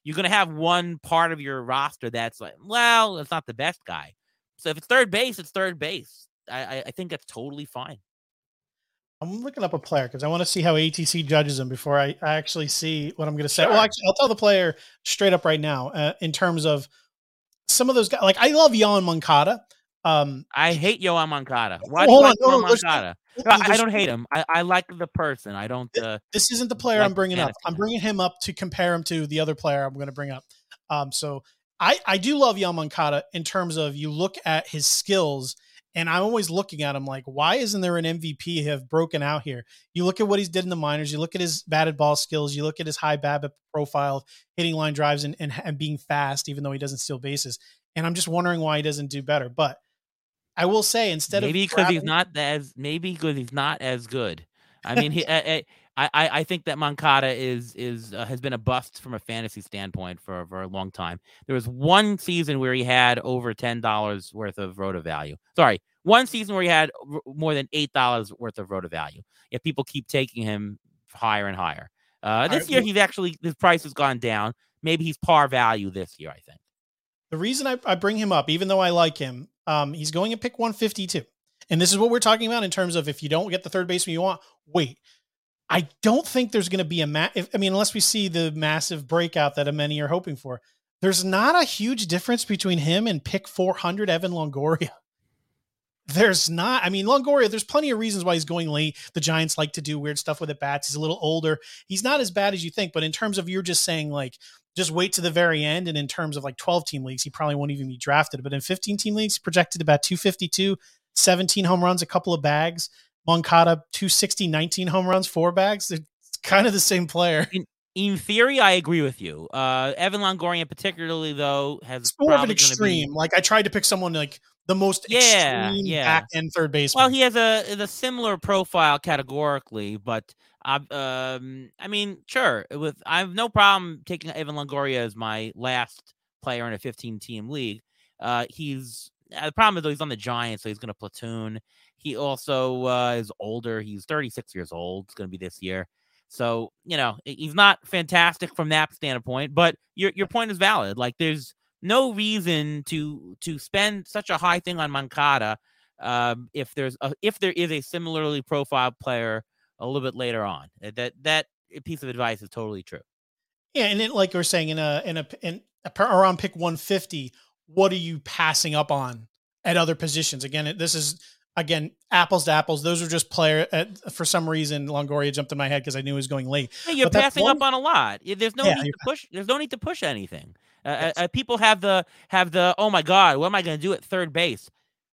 You're going to have one part of your roster that's like, well, it's not the best guy. So if it's third base, it's third base. I, I think that's totally fine. I'm looking up a player because I want to see how ATC judges him before I, I actually see what I'm going to say. Sure. Well, actually, I'll tell the player straight up right now uh, in terms of some of those guys. Like, I love Yoan Moncada. Um, I hate Yoan Moncada. Why hold on, no, Moncada? I, I, don't hate him. I, I, like the person. I don't. Uh, this isn't the player like I'm bringing up. I'm bringing him up to compare him to the other player I'm going to bring up. Um, so I, I do love Yoan Moncada in terms of you look at his skills and I'm always looking at him like, why isn't there an MVP have broken out here? You look at what he's did in the minors, you look at his batted ball skills, you look at his high BABIP profile, hitting line drives and, and, and being fast, even though he doesn't steal bases. And I'm just wondering why he doesn't do better. But I will say instead maybe of because he's not as maybe because he's not as good. I mean, he I, I I think that Moncada is is uh, has been a bust from a fantasy standpoint for for a long time. There was one season where he had over ten dollars worth of roto value. Sorry, one season where he had more than eight dollars worth of roto value. If people keep taking him higher and higher, uh, this year he's actually his price has gone down. Maybe he's par value this year. I think. The reason I, I bring him up, even though I like him, um, he's going at pick 152. And this is what we're talking about in terms of if you don't get the third baseman you want, wait. I don't think there's going to be a ma- if, I mean, unless we see the massive breakout that many are hoping for. There's not a huge difference between him and pick 400 Evan Longoria. There's not. I mean, Longoria, there's plenty of reasons why he's going late. The Giants like to do weird stuff with the bats. He's a little older. He's not as bad as you think, but in terms of you're just saying like just wait to the very end. And in terms of like 12 team leagues, he probably won't even be drafted. But in 15 team leagues, projected about 252, 17 home runs, a couple of bags. Moncada 260, 19 home runs, four bags. It's kind of the same player. In, in theory, I agree with you. Uh, Evan Longoria, particularly though, has it's more of an extreme. Be... Like I tried to pick someone like the most yeah, extreme yeah. back end third base. Well, he has a, a similar profile categorically, but um, I mean, sure. With I have no problem taking Evan Longoria as my last player in a 15 team league. Uh, he's uh, the problem is though he's on the Giants, so he's going to platoon. He also uh, is older. He's 36 years old. It's going to be this year. So you know he's not fantastic from that standpoint. But your your point is valid. Like there's no reason to to spend such a high thing on Moncada um, if there's a, if there is a similarly profiled player a little bit later on. Uh, that that piece of advice is totally true. Yeah, and it, like you're saying in a in a in a, around pick 150, what are you passing up on at other positions? Again, this is again apples to apples. Those are just player. At, for some reason, Longoria jumped in my head because I knew he was going late. Hey, you're but passing one, up on a lot. There's no yeah, need to push. There's no need to push anything. Uh, uh, people have the have the oh my god, what am I going to do at third base?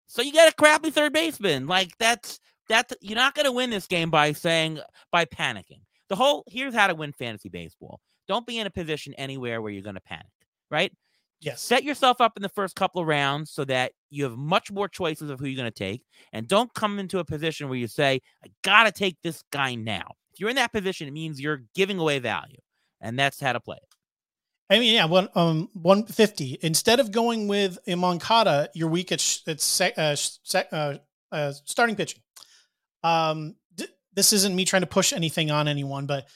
So you got a crappy third baseman. Like that's that you're not going to win this game by saying by panicking. The whole here's how to win fantasy baseball. Don't be in a position anywhere where you're going to panic, right? Yes. Set yourself up in the first couple of rounds so that you have much more choices of who you're going to take. And don't come into a position where you say, I got to take this guy now. If you're in that position, it means you're giving away value. And that's how to play it. I mean, yeah, one um, one fifty. Instead of going with Moncada, you're weak at sh- at se- uh, se- uh, uh, starting pitching. Um, th- this isn't me trying to push anything on anyone, but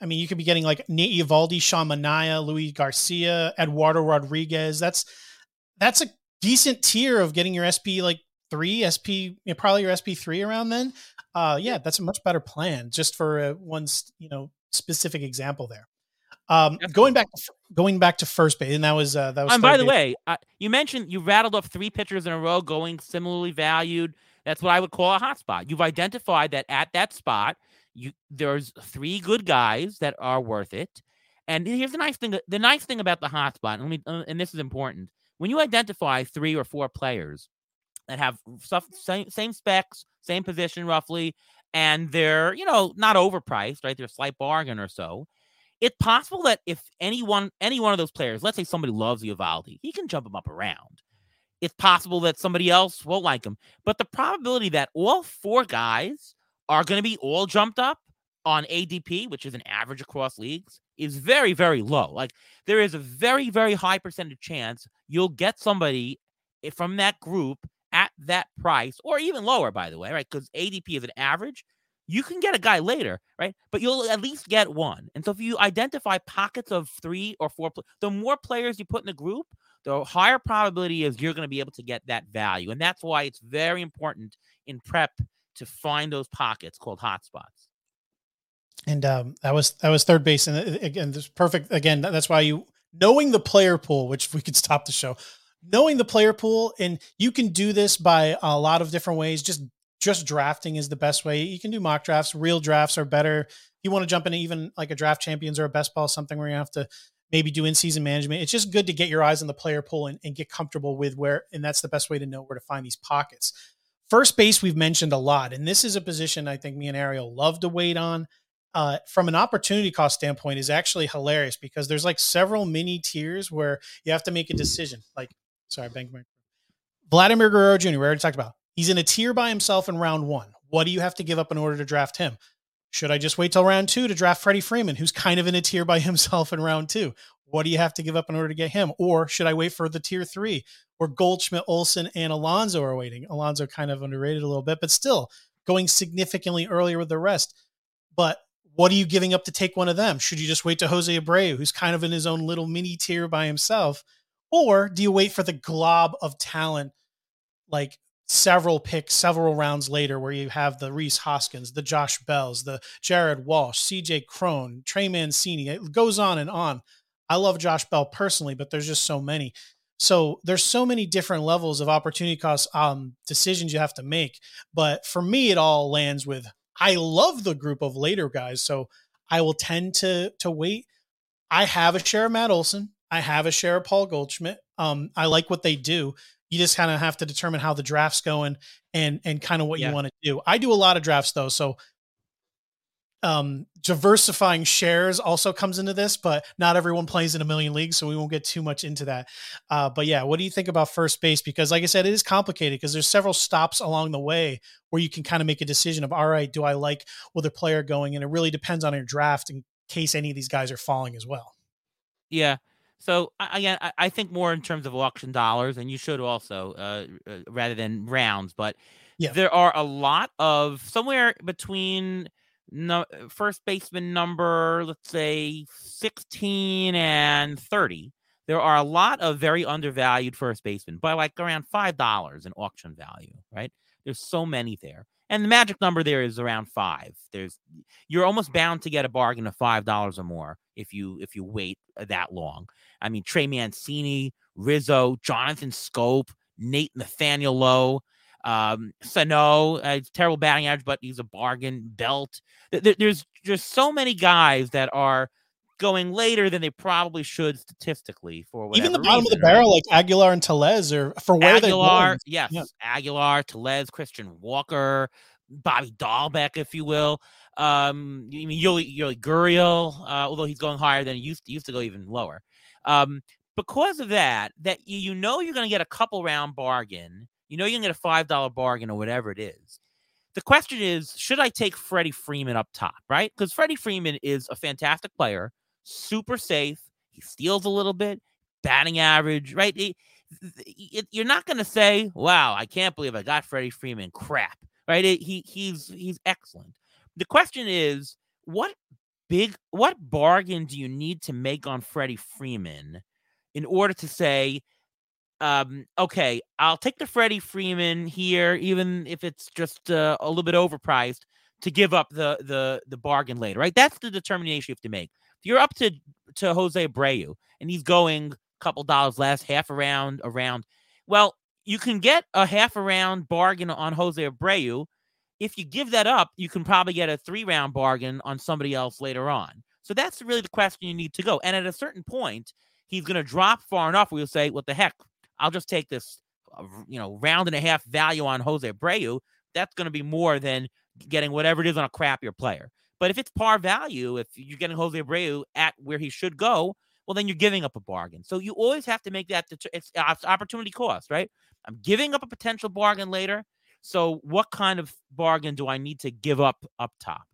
I mean, you could be getting like Nate Eovaldi, Sean Manaea, Luis Garcia, Eduardo Rodriguez. That's that's a decent tier of getting your SP like three, SP, you know, probably your SP three around then. Uh, yeah, that's a much better plan just for uh, one, you know, specific example there. Um, going back, going back to first base, and that was uh, that was. And by the base. way, uh, you mentioned you rattled off three pitchers in a row going similarly valued. That's what I would call a hot spot. You've identified that at that spot, you there's three good guys that are worth it. And here's the nice thing: the nice thing about the hot spot, and, me, uh, and this is important. When you identify three or four players that have stuff, same, same specs, same position roughly, and they're you know not overpriced, right? They're a slight bargain or so. It's possible that if anyone, any one of those players, let's say somebody loves Eovaldi, he can jump him up around it's possible that somebody else won't like him. But the probability that all four guys are going to be all jumped up on ADP, which is an average across leagues, is very, very low. Like there is a very, very high percentage chance you'll get somebody from that group at that price or even lower, by the way, right? Because ADP is an average. You can get a guy later, right? But you'll at least get one. And so if you identify pockets of three or four, the more players you put in the group, the higher probability is you're going to be able to get that value. And that's why it's very important in prep to find those pockets called hotspots. And um, that was that was third base, and uh, again, this perfect. Again, that's why you knowing the player pool, which we could stop the show, knowing the player pool, and you can do this by a lot of different ways. Just just drafting is the best way. You can do mock drafts. Real drafts are better. If you want to jump into even like a draft champions or a best ball, something where you have to maybe do in season management. It's just good to get your eyes on the player pool and, and get comfortable with where, and that's the best way to know where to find these pockets. First base, we've mentioned a lot, and this is a position I think me and Ariel love to wait on uh, from an opportunity cost standpoint is actually hilarious because there's like several mini tiers where you have to make a decision. Like, sorry, bank my Vladimir Guerrero Jr. We already talked about. He's in a tier by himself in round one. What do you have to give up in order to draft him? Should I just wait till round two to draft Freddie Freeman, who's kind of in a tier by himself in round two? What do you have to give up in order to get him? Or should I wait for the tier three where Goldschmidt, Olson, and Alonso are waiting? Alonso kind of underrated a little bit, but still going significantly earlier with the rest. But what are you giving up to take one of them? Should you just wait to Jose Abreu, who's kind of in his own little mini tier by himself? Or do you wait for the glob of talent, like several picks, several rounds later, where you have the Rhys Hoskins, the Josh Bells, the Jared Walsh, CJ Cron, Trey Mancini? It goes on and on. I love Josh Bell personally, but there's just so many. So there's so many different levels of opportunity cost um, decisions you have to make. But for me, it all lands with I love the group of later guys, so I will tend to to wait. I have a share of Matt Olson. I have a share of Paul Goldschmidt. Um, I like what they do. You just kind of have to determine how the draft's going and and kind of what yeah. you want to do. I do a lot of drafts though, so um, diversifying shares also comes into this, but not everyone plays in a million leagues, so we won't get too much into that. Uh, but yeah, what do you think about first base? Because, like I said, it is complicated because there's several stops along the way where you can kind of make a decision of, all right, do I like where the player going? And it really depends on your draft in case any of these guys are falling as well. Yeah. So again, I think more in terms of auction dollars, and you should also, uh, uh, rather than rounds. But yeah. there are a lot of somewhere between no first baseman number, let's say 16 and 30, there are a lot of very undervalued first basemen by like around five dollars in auction value, right? There's so many there. And the magic number there is around five. There's you're almost bound to get a bargain of five dollars or more if you if you wait uh, that long. I mean Trey Mancini, Rizzo, Jonathan Schoop, Nate Nathaniel Lowe. Um, Sano, uh, terrible batting average, but he's a bargain. Belt. There's just so many guys that are going later than they probably should statistically for even the bottom reason, of the barrel, right? like Aguilar and Tellez, or for where Aguilar, they yes, yeah. Aguilar, Tellez, Christian Walker, Bobby Dalbec, if you will. Um, you mean Yuli, Yuli Gurriel, uh, although he's going higher than he used to, used to go even lower. Um, because of that, that you, you know you're going to get a couple round bargain you know you can get a five dollar bargain or whatever it is. The question is, should I take Freddie Freeman up top, right? Because Freddie Freeman is a fantastic player, super safe. He steals a little bit, batting average, right? It, you're not going to say, "Wow, I can't believe I got Freddie Freeman." Crap, right? He he's he's excellent. The question is, what big what bargain do you need to make on Freddie Freeman in order to say um, okay, I'll take the Freddie Freeman here, even if it's just uh, a little bit overpriced, to give up the the the bargain later, right? That's the determination you have to make. If you're up to to Jose Abreu and he's going a couple dollars less, half around around, well, you can get a half around bargain on Jose Abreu. If you give that up, you can probably get a three round bargain on somebody else later on. So that's really the question you need to go. And at a certain point, he's going to drop far enough where you'll say, "What the heck? I'll just take this, uh, you know, round and a half value on Jose Abreu. That's going to be more than getting whatever it is on a crappier player. But if it's par value, if you're getting Jose Abreu at where he should go, well, then you're giving up a bargain. So you always have to make that. It's opportunity cost, right? I'm giving up a potential bargain later. So what kind of bargain do I need to give up up top?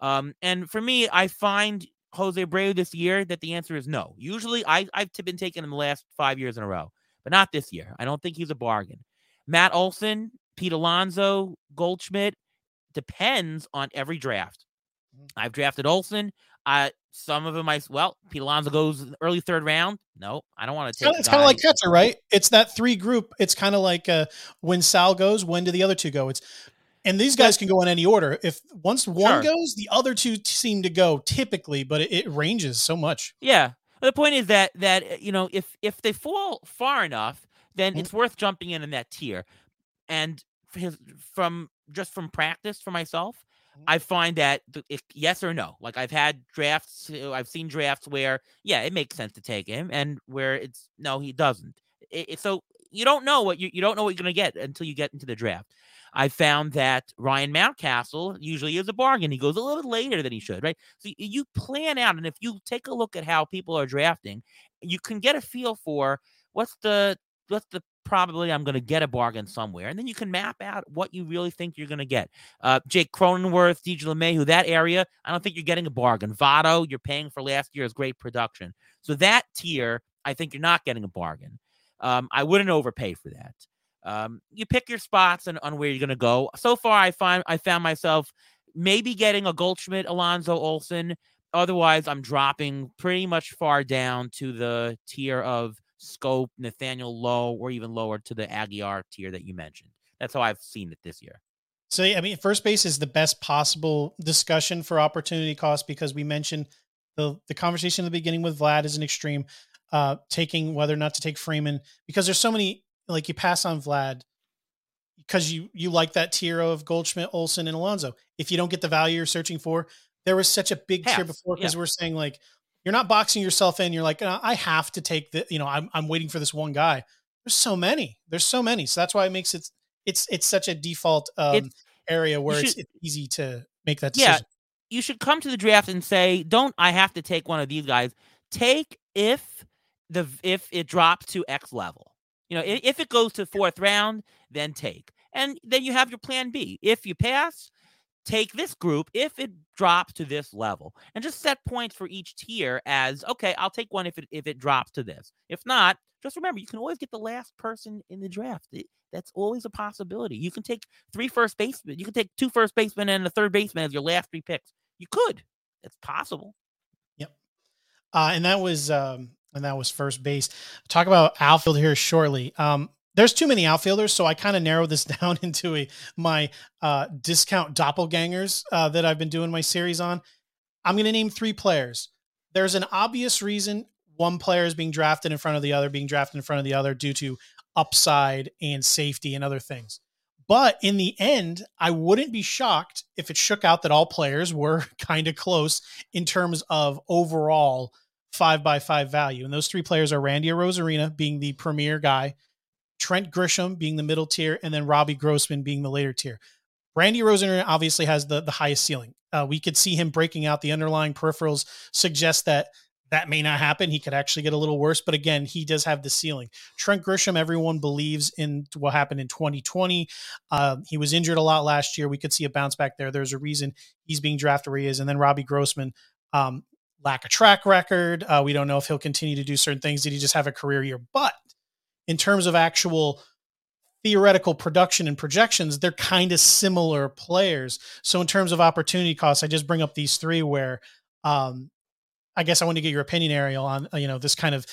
Um, and for me, I find Jose Abreu this year that the answer is no. Usually, I, I've been taking him the last five years in a row but not this year. I don't think he's a bargain. Matt Olson, Pete Alonso, Goldschmidt depends on every draft. Mm-hmm. I've drafted Olson. Uh, some of them, I well, Pete Alonso goes early third round. No, I don't want to take. It's kind of like Ketzer, right? It's that three group. It's kind of like uh, when Sal goes, when do the other two go? It's and these guys can go in any order. If once one sure. goes, the other two seem to go typically, but it, it ranges so much. Yeah, the point is that that you know if if they fall far enough, then mm-hmm. it's worth jumping in in that tier. And his, from just from practice for myself, mm-hmm. I find that if yes or no, like I've had drafts, uh, I've seen drafts where yeah, it makes sense to take him, and where it's no, he doesn't. It, it, so you don't know what you you don't know what you're going to get until you get into the draft. I found that Ryan Mountcastle usually is a bargain. He goes a little bit later than he should, right? So you plan out, and if you take a look at how people are drafting, you can get a feel for what's the what's the probably I'm going to get a bargain somewhere. And then you can map out what you really think you're going to get. Uh, Jake Cronenworth, DJ LeMahieu, that area, I don't think you're getting a bargain. Votto, you're paying for last year's great production. So that tier, I think you're not getting a bargain. Um, I wouldn't overpay for that. Um, you pick your spots and on where you're going to go. So far, I find I found myself maybe getting a Goldschmidt, Alonso Olson. Otherwise, I'm dropping pretty much far down to the tier of Schoop, Nathaniel Lowe, or even lower to the Aguilar tier that you mentioned. That's how I've seen it this year. So, I mean, first base is the best possible discussion for opportunity cost because we mentioned the the conversation in the beginning with Vlad is an extreme, uh, taking whether or not to take Freeman because there's so many like you pass on Vlad because you you like that tier of Goldschmidt, Olson, and Alonso. If you don't get the value you're searching for, there was such a big tier before because yeah. we're saying like you're not boxing yourself in. You're like, I have to take the, you know, I'm, I'm waiting for this one guy. There's so many. There's so many. So that's why it makes it, it's, it's such a default um, area where should, it's, it's, easy to make that decision. Yeah. You should come to the draft and say, don't I have to take one of these guys? Take if the, if it drops to X level. You know, if it goes to fourth round, then take. And then you have your plan B. If you pass, take this group if it drops to this level. And just set points for each tier as okay i'll take one if it if it drops to this. If not just remember you can always get the last person in the draft. It, that's always a possibility. You can take three first basemen you can take two first basemen and the third baseman as your last three picks. You could. It's possible. Yep. Uh, and that was um and that was first base talk about outfield here shortly um there's too many outfielders, so I kind of narrowed this down into a my uh, discount doppelgangers uh, that I've been doing my series on. I'm going to name three players. There's an obvious reason one player is being drafted in front of the other, being drafted in front of the other due to upside and safety and other things. But in the end, I wouldn't be shocked if it shook out that all players were kind of close in terms of overall five by five value. And those three players are Randy Arozarena being the premier guy, Trent Grisham being the middle tier, and then Robbie Grossman being the later tier. Randy Arozarena obviously has the, the highest ceiling. Uh, we could see him breaking out. The underlying peripherals suggest that that may not happen. He could actually get a little worse, but again, he does have the ceiling. Trent Grisham, everyone believes in what happened in 2020. Uh, he was injured a lot last year. We could see a bounce back there. There's a reason he's being drafted where he is. And then Robbie Grossman, um, lack a track record. Uh, we don't know if he'll continue to do certain things. Did he just have a career year? But in terms of actual theoretical production and projections, they're kind of similar players. So in terms of opportunity costs, I just bring up these three where um, I guess I want to get your opinion, Ariel, on uh, you know this kind of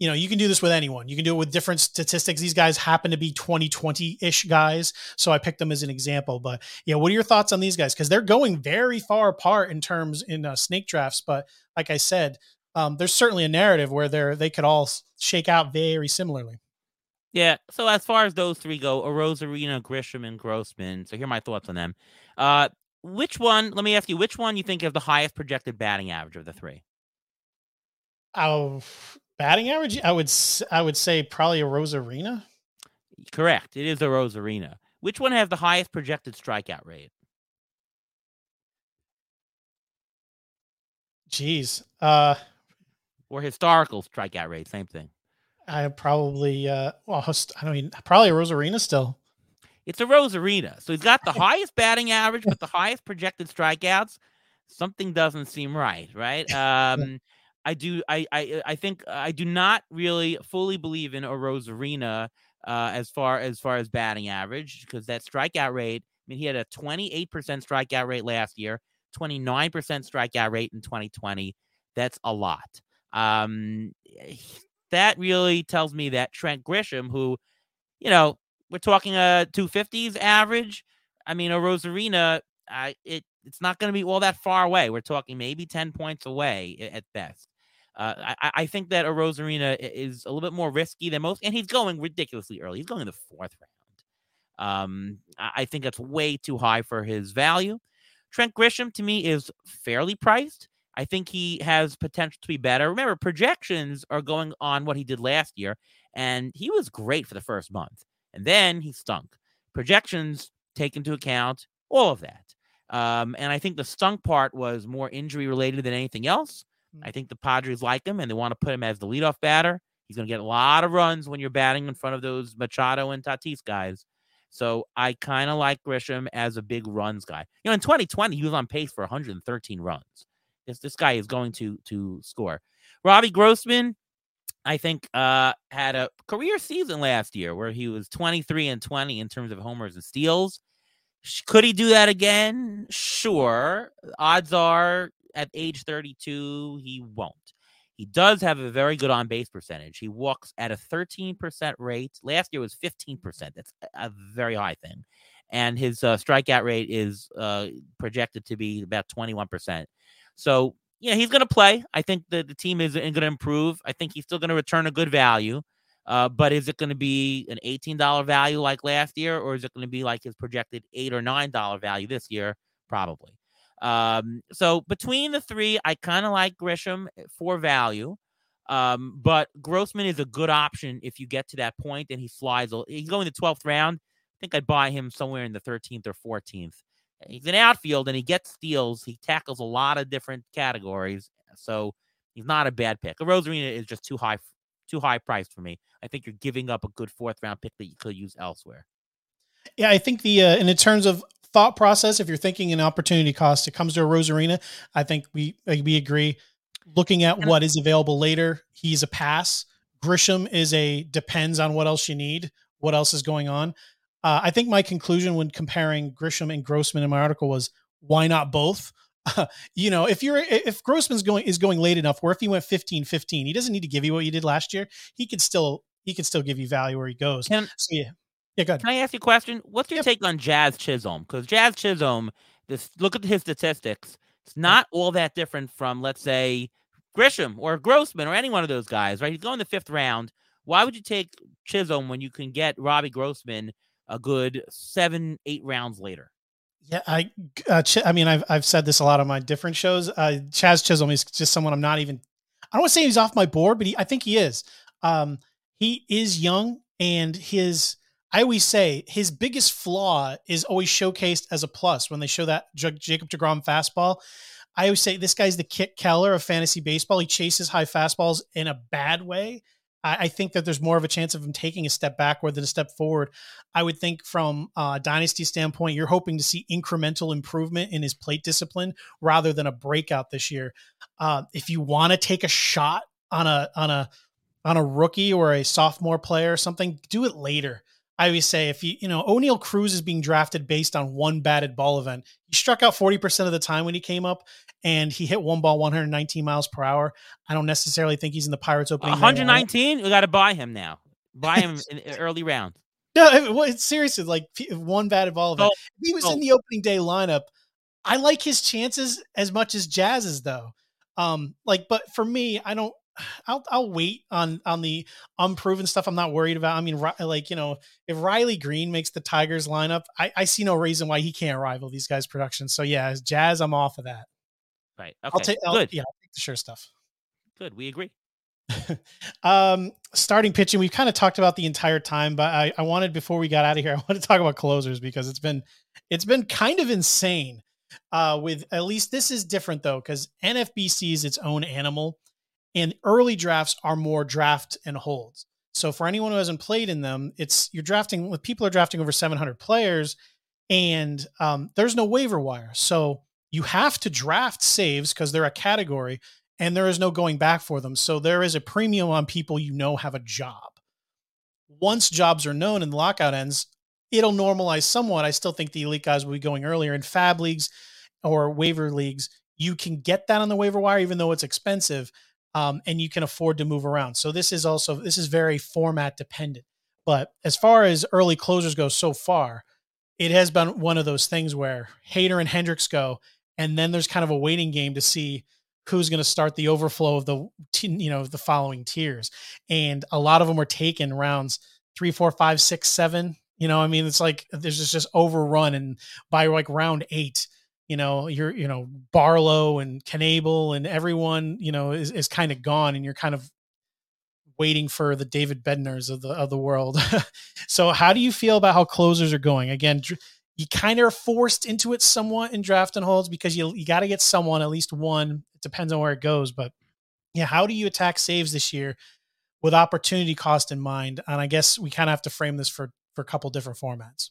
you know you can do this with anyone. You can do it with different statistics. These guys happen to be 2020 ish guys, so I picked them as an example. But yeah, what are your thoughts on these guys? Because they're going very far apart in terms in uh, snake drafts. But like I said, um, there's certainly a narrative where they're they could all shake out very similarly. Yeah. So as far as those three go, Arozarena, Grisham, and Grossman. So here are my thoughts on them. Uh, which one? Let me ask you, which one you think has the highest projected batting average of the three? Oh, batting average? I would I would say probably Arozarena. Correct. It is Arozarena. Which one has the highest projected strikeout rate? Jeez. Uh, or historical strikeout rate, same thing. I probably uh well I don't mean probably Arozarena still. It's Arozarena. So he's got the highest batting average, but the highest projected strikeouts. Something doesn't seem right, right? Um I do I I I think I do not really fully believe in Arozarena uh as far as far as batting average because that strikeout rate, I mean he had a 28% strikeout rate last year, 29% strikeout rate in 2020. That's a lot. Um, that really tells me that Trent Grisham, who, you know, we're talking a 250s average. I mean, a Arozarena, uh, it it's not going to be all that far away. We're talking maybe 10 points away at best. Uh, I, I, think that Arozarena is a little bit more risky than most, and he's going ridiculously early. He's going in the fourth round. Um, I think that's way too high for his value. Trent Grisham to me is fairly priced. I think he has potential to be better. Remember, projections are going on what he did last year, and he was great for the first month, and then he stunk. Projections take into account all of that. Um, and I think the stunk part was more injury related than anything else. Mm. I think the Padres like him and they want to put him as the leadoff batter. He's going to get a lot of runs when you're batting in front of those Machado and Tatis guys. So I kind of like Grisham as a big runs guy. You know, in 2020, he was on pace for 113 runs. This this guy is going to to score. Robbie Grossman, I think, uh, had a career season last year where he was 23 and 20 in terms of homers and steals. Could he do that again? Sure. Odds are at age 32, he won't. He does have a very good on base percentage. He walks at a 13% rate. Last year was 15%. That's a very high thing. And his uh, strikeout rate is uh, projected to be about 21%. So, yeah, he's going to play. I think the, the team is going to improve. I think he's still going to return a good value. Uh, but is it going to be an $18 value like last year, or is it going to be like his projected eight or nine dollar value this year? Probably. Um, so between the three, I kind of like Grisham eh, for value. Um, but Grossman is a good option if you get to that point and he flies. He's going the 12th round. I think I'd buy him somewhere in the 13th or 14th. He's an outfield and he gets steals. He tackles a lot of different categories. So he's not a bad pick. A Arozarena is just too high too high priced for me. I think you're giving up a good fourth round pick that you could use elsewhere. Yeah, I think the uh, and in terms of thought process, if you're thinking an opportunity cost, it comes to Arozarena. I think we we agree. Looking at what is available later, he's a pass. Grisham is a depends on what else you need, what else is going on. Uh, I think my conclusion when comparing Grisham and Grossman in my article was why not both? you know, if you're if Grossman's going is going late enough, where if he went 15 15, he doesn't need to give you what you did last year. He could still he can still give you value where he goes. Can, so yeah. Yeah, go ahead. Can I ask you a question? What's your yep. take on Jazz Chisholm? Because Jazz Chisholm, this look at his statistics. It's not all that different from, let's say, Grisham or Grossman or any one of those guys, right? He's going the fifth round. Why would you take Chisholm when you can get Robbie Grossman a good seven, eight rounds later? Yeah, I, uh, Ch- I mean, I've I've said this a lot on my different shows. Uh, Jazz Chisholm is just someone I'm not even. I don't want to say he's off my board, but he, I think he is. Um, he is young, and his I always say his biggest flaw is always showcased as a plus when they show that J- Jacob Degrom fastball. I always say this guy's the Kit Keller of fantasy baseball. He chases high fastballs in a bad way, I, think that there's more of a chance of him taking a step backward than a step forward. I would think from a dynasty standpoint, you're hoping to see incremental improvement in his plate discipline rather than a breakout this year. Uh, if you want to take a shot on a on a on a rookie or a sophomore player or something, do it later. I always say if you, you know, Oneil Cruz is being drafted based on one batted ball event. He struck out 40% of the time when he came up and he hit one ball 119 miles per hour. I don't necessarily think he's in the Pirates opening. 119? We got to buy him now. Buy him in early round. No, it's seriously like one batted ball event. Oh, if he was oh. in the opening day lineup, I like his chances as much as Jazz's though. Um, like, but for me, I don't I'll I'll wait on on the unproven stuff. I'm not worried about. I mean, like you know, if Riley Green makes the Tigers lineup, I, I see no reason why he can't rival these guys' production. So yeah, as Jazz, I'm off of that. Right. Okay. I'll take. Good. Yeah, I'll take the sure stuff. Good. We agree. um, starting pitching, we've kind of talked about the entire time, but I, I wanted before we got out of here, I want to talk about closers because it's been it's been kind of insane. Uh, with at least this is different though, because NFBC is its own animal and early drafts are more draft and holds. So for anyone who hasn't played in them, it's you're drafting people are drafting over 700 players, and um, there's no waiver wire. So you have to draft saves because they're a category, and there is no going back for them. So there is a premium on people you know have a job. Once jobs are known and the lockout ends, it'll normalize somewhat. I still think the elite guys will be going earlier in fab leagues or waiver leagues, you can get that on the waiver wire, even though it's expensive, um, and you can afford to move around. So this is also this is very format dependent. But as far as early closers go so far, it has been one of those things where Hader and Hendriks go, and then there's kind of a waiting game to see who's going to start the overflow of the you know the following tiers. And a lot of them were taken rounds three, four, five, six, seven. You know, I mean, it's like there's just just overrun, and by like round eight, you know, you're you know Barlow and Knebel and everyone you know is is kind of gone, and you're kind of waiting for the David Bednars of the of the world. so how do you feel about how closers are going? Again, you kind of are forced into it somewhat in draft and holds because you you got to get someone at least one. It depends on where it goes, but yeah, how do you attack saves this year with opportunity cost in mind? And I guess we kind of have to frame this for for a couple different formats.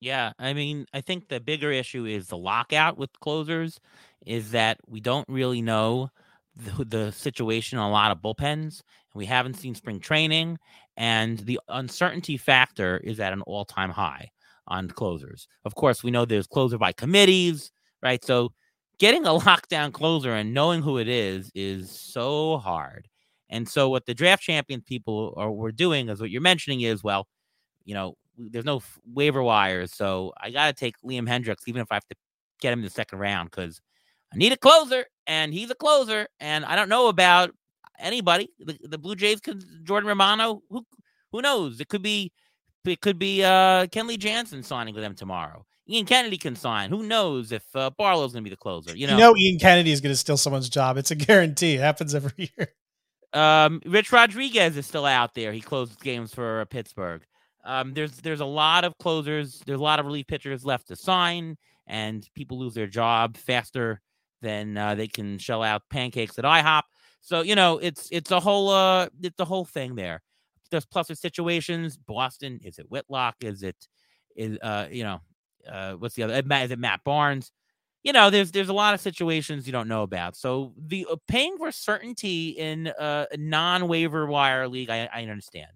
Yeah, I mean, I think the bigger issue is the lockout with closers is that we don't really know the, the situation on a lot of bullpens. We haven't seen mm-hmm. spring training, and the uncertainty factor is at an all time high on closers. Of course, we know there's closer by committees, right? So getting a lockdown closer and knowing who it is is so hard. And so what the draft champion people are were doing is what you're mentioning is well, you know, there's no waiver wires, so I got to take Liam Hendriks even if I have to get him in the second round because I need a closer, and he's a closer, and I don't know about anybody. The, the Blue Jays could Jordan Romano. Who who knows? It could be it could be uh Kenley Jansen signing with them tomorrow. Ian Kennedy can sign. Who knows if uh, Barlow's going to be the closer? You know, you know Ian Kennedy is going to steal someone's job. It's a guarantee. It happens every year. Um, Rich Rodriguez is still out there. He closed games for Pittsburgh. Um, there's there's a lot of closers. There's a lot of relief pitchers left to sign, and people lose their job faster than uh, they can shell out pancakes at IHOP. So you know, it's it's a whole uh, it's a whole thing there. There's pluses situations. Boston is it Whitlock? Is it is uh you know uh what's the other? Is it Matt Barnes? You know, there's there's a lot of situations you don't know about. So the uh, paying for certainty in uh, a non waiver wire league, I, I understand.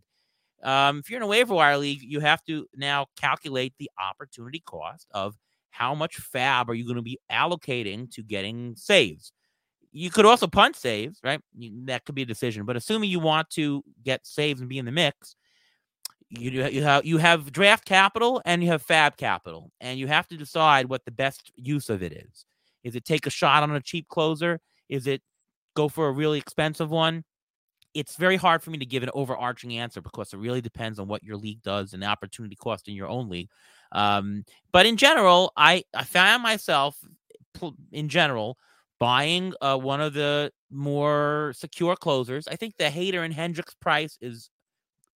Um, if you're in a waiver wire league, you have to now calculate the opportunity cost of how much fab are you going to be allocating to getting saves? You could also punt saves, right? You, that could be a decision. But assuming you want to get saves and be in the mix, you you have you have draft capital and you have fab capital, and you have to decide what the best use of it is. Is it take a shot on a cheap closer? Is it go for a really expensive one? It's very hard for me to give an overarching answer because it really depends on what your league does and the opportunity cost in your own league. Um, but in general, I, I found myself in general buying uh, one of the more secure closers. I think the Hader and Hendriks price is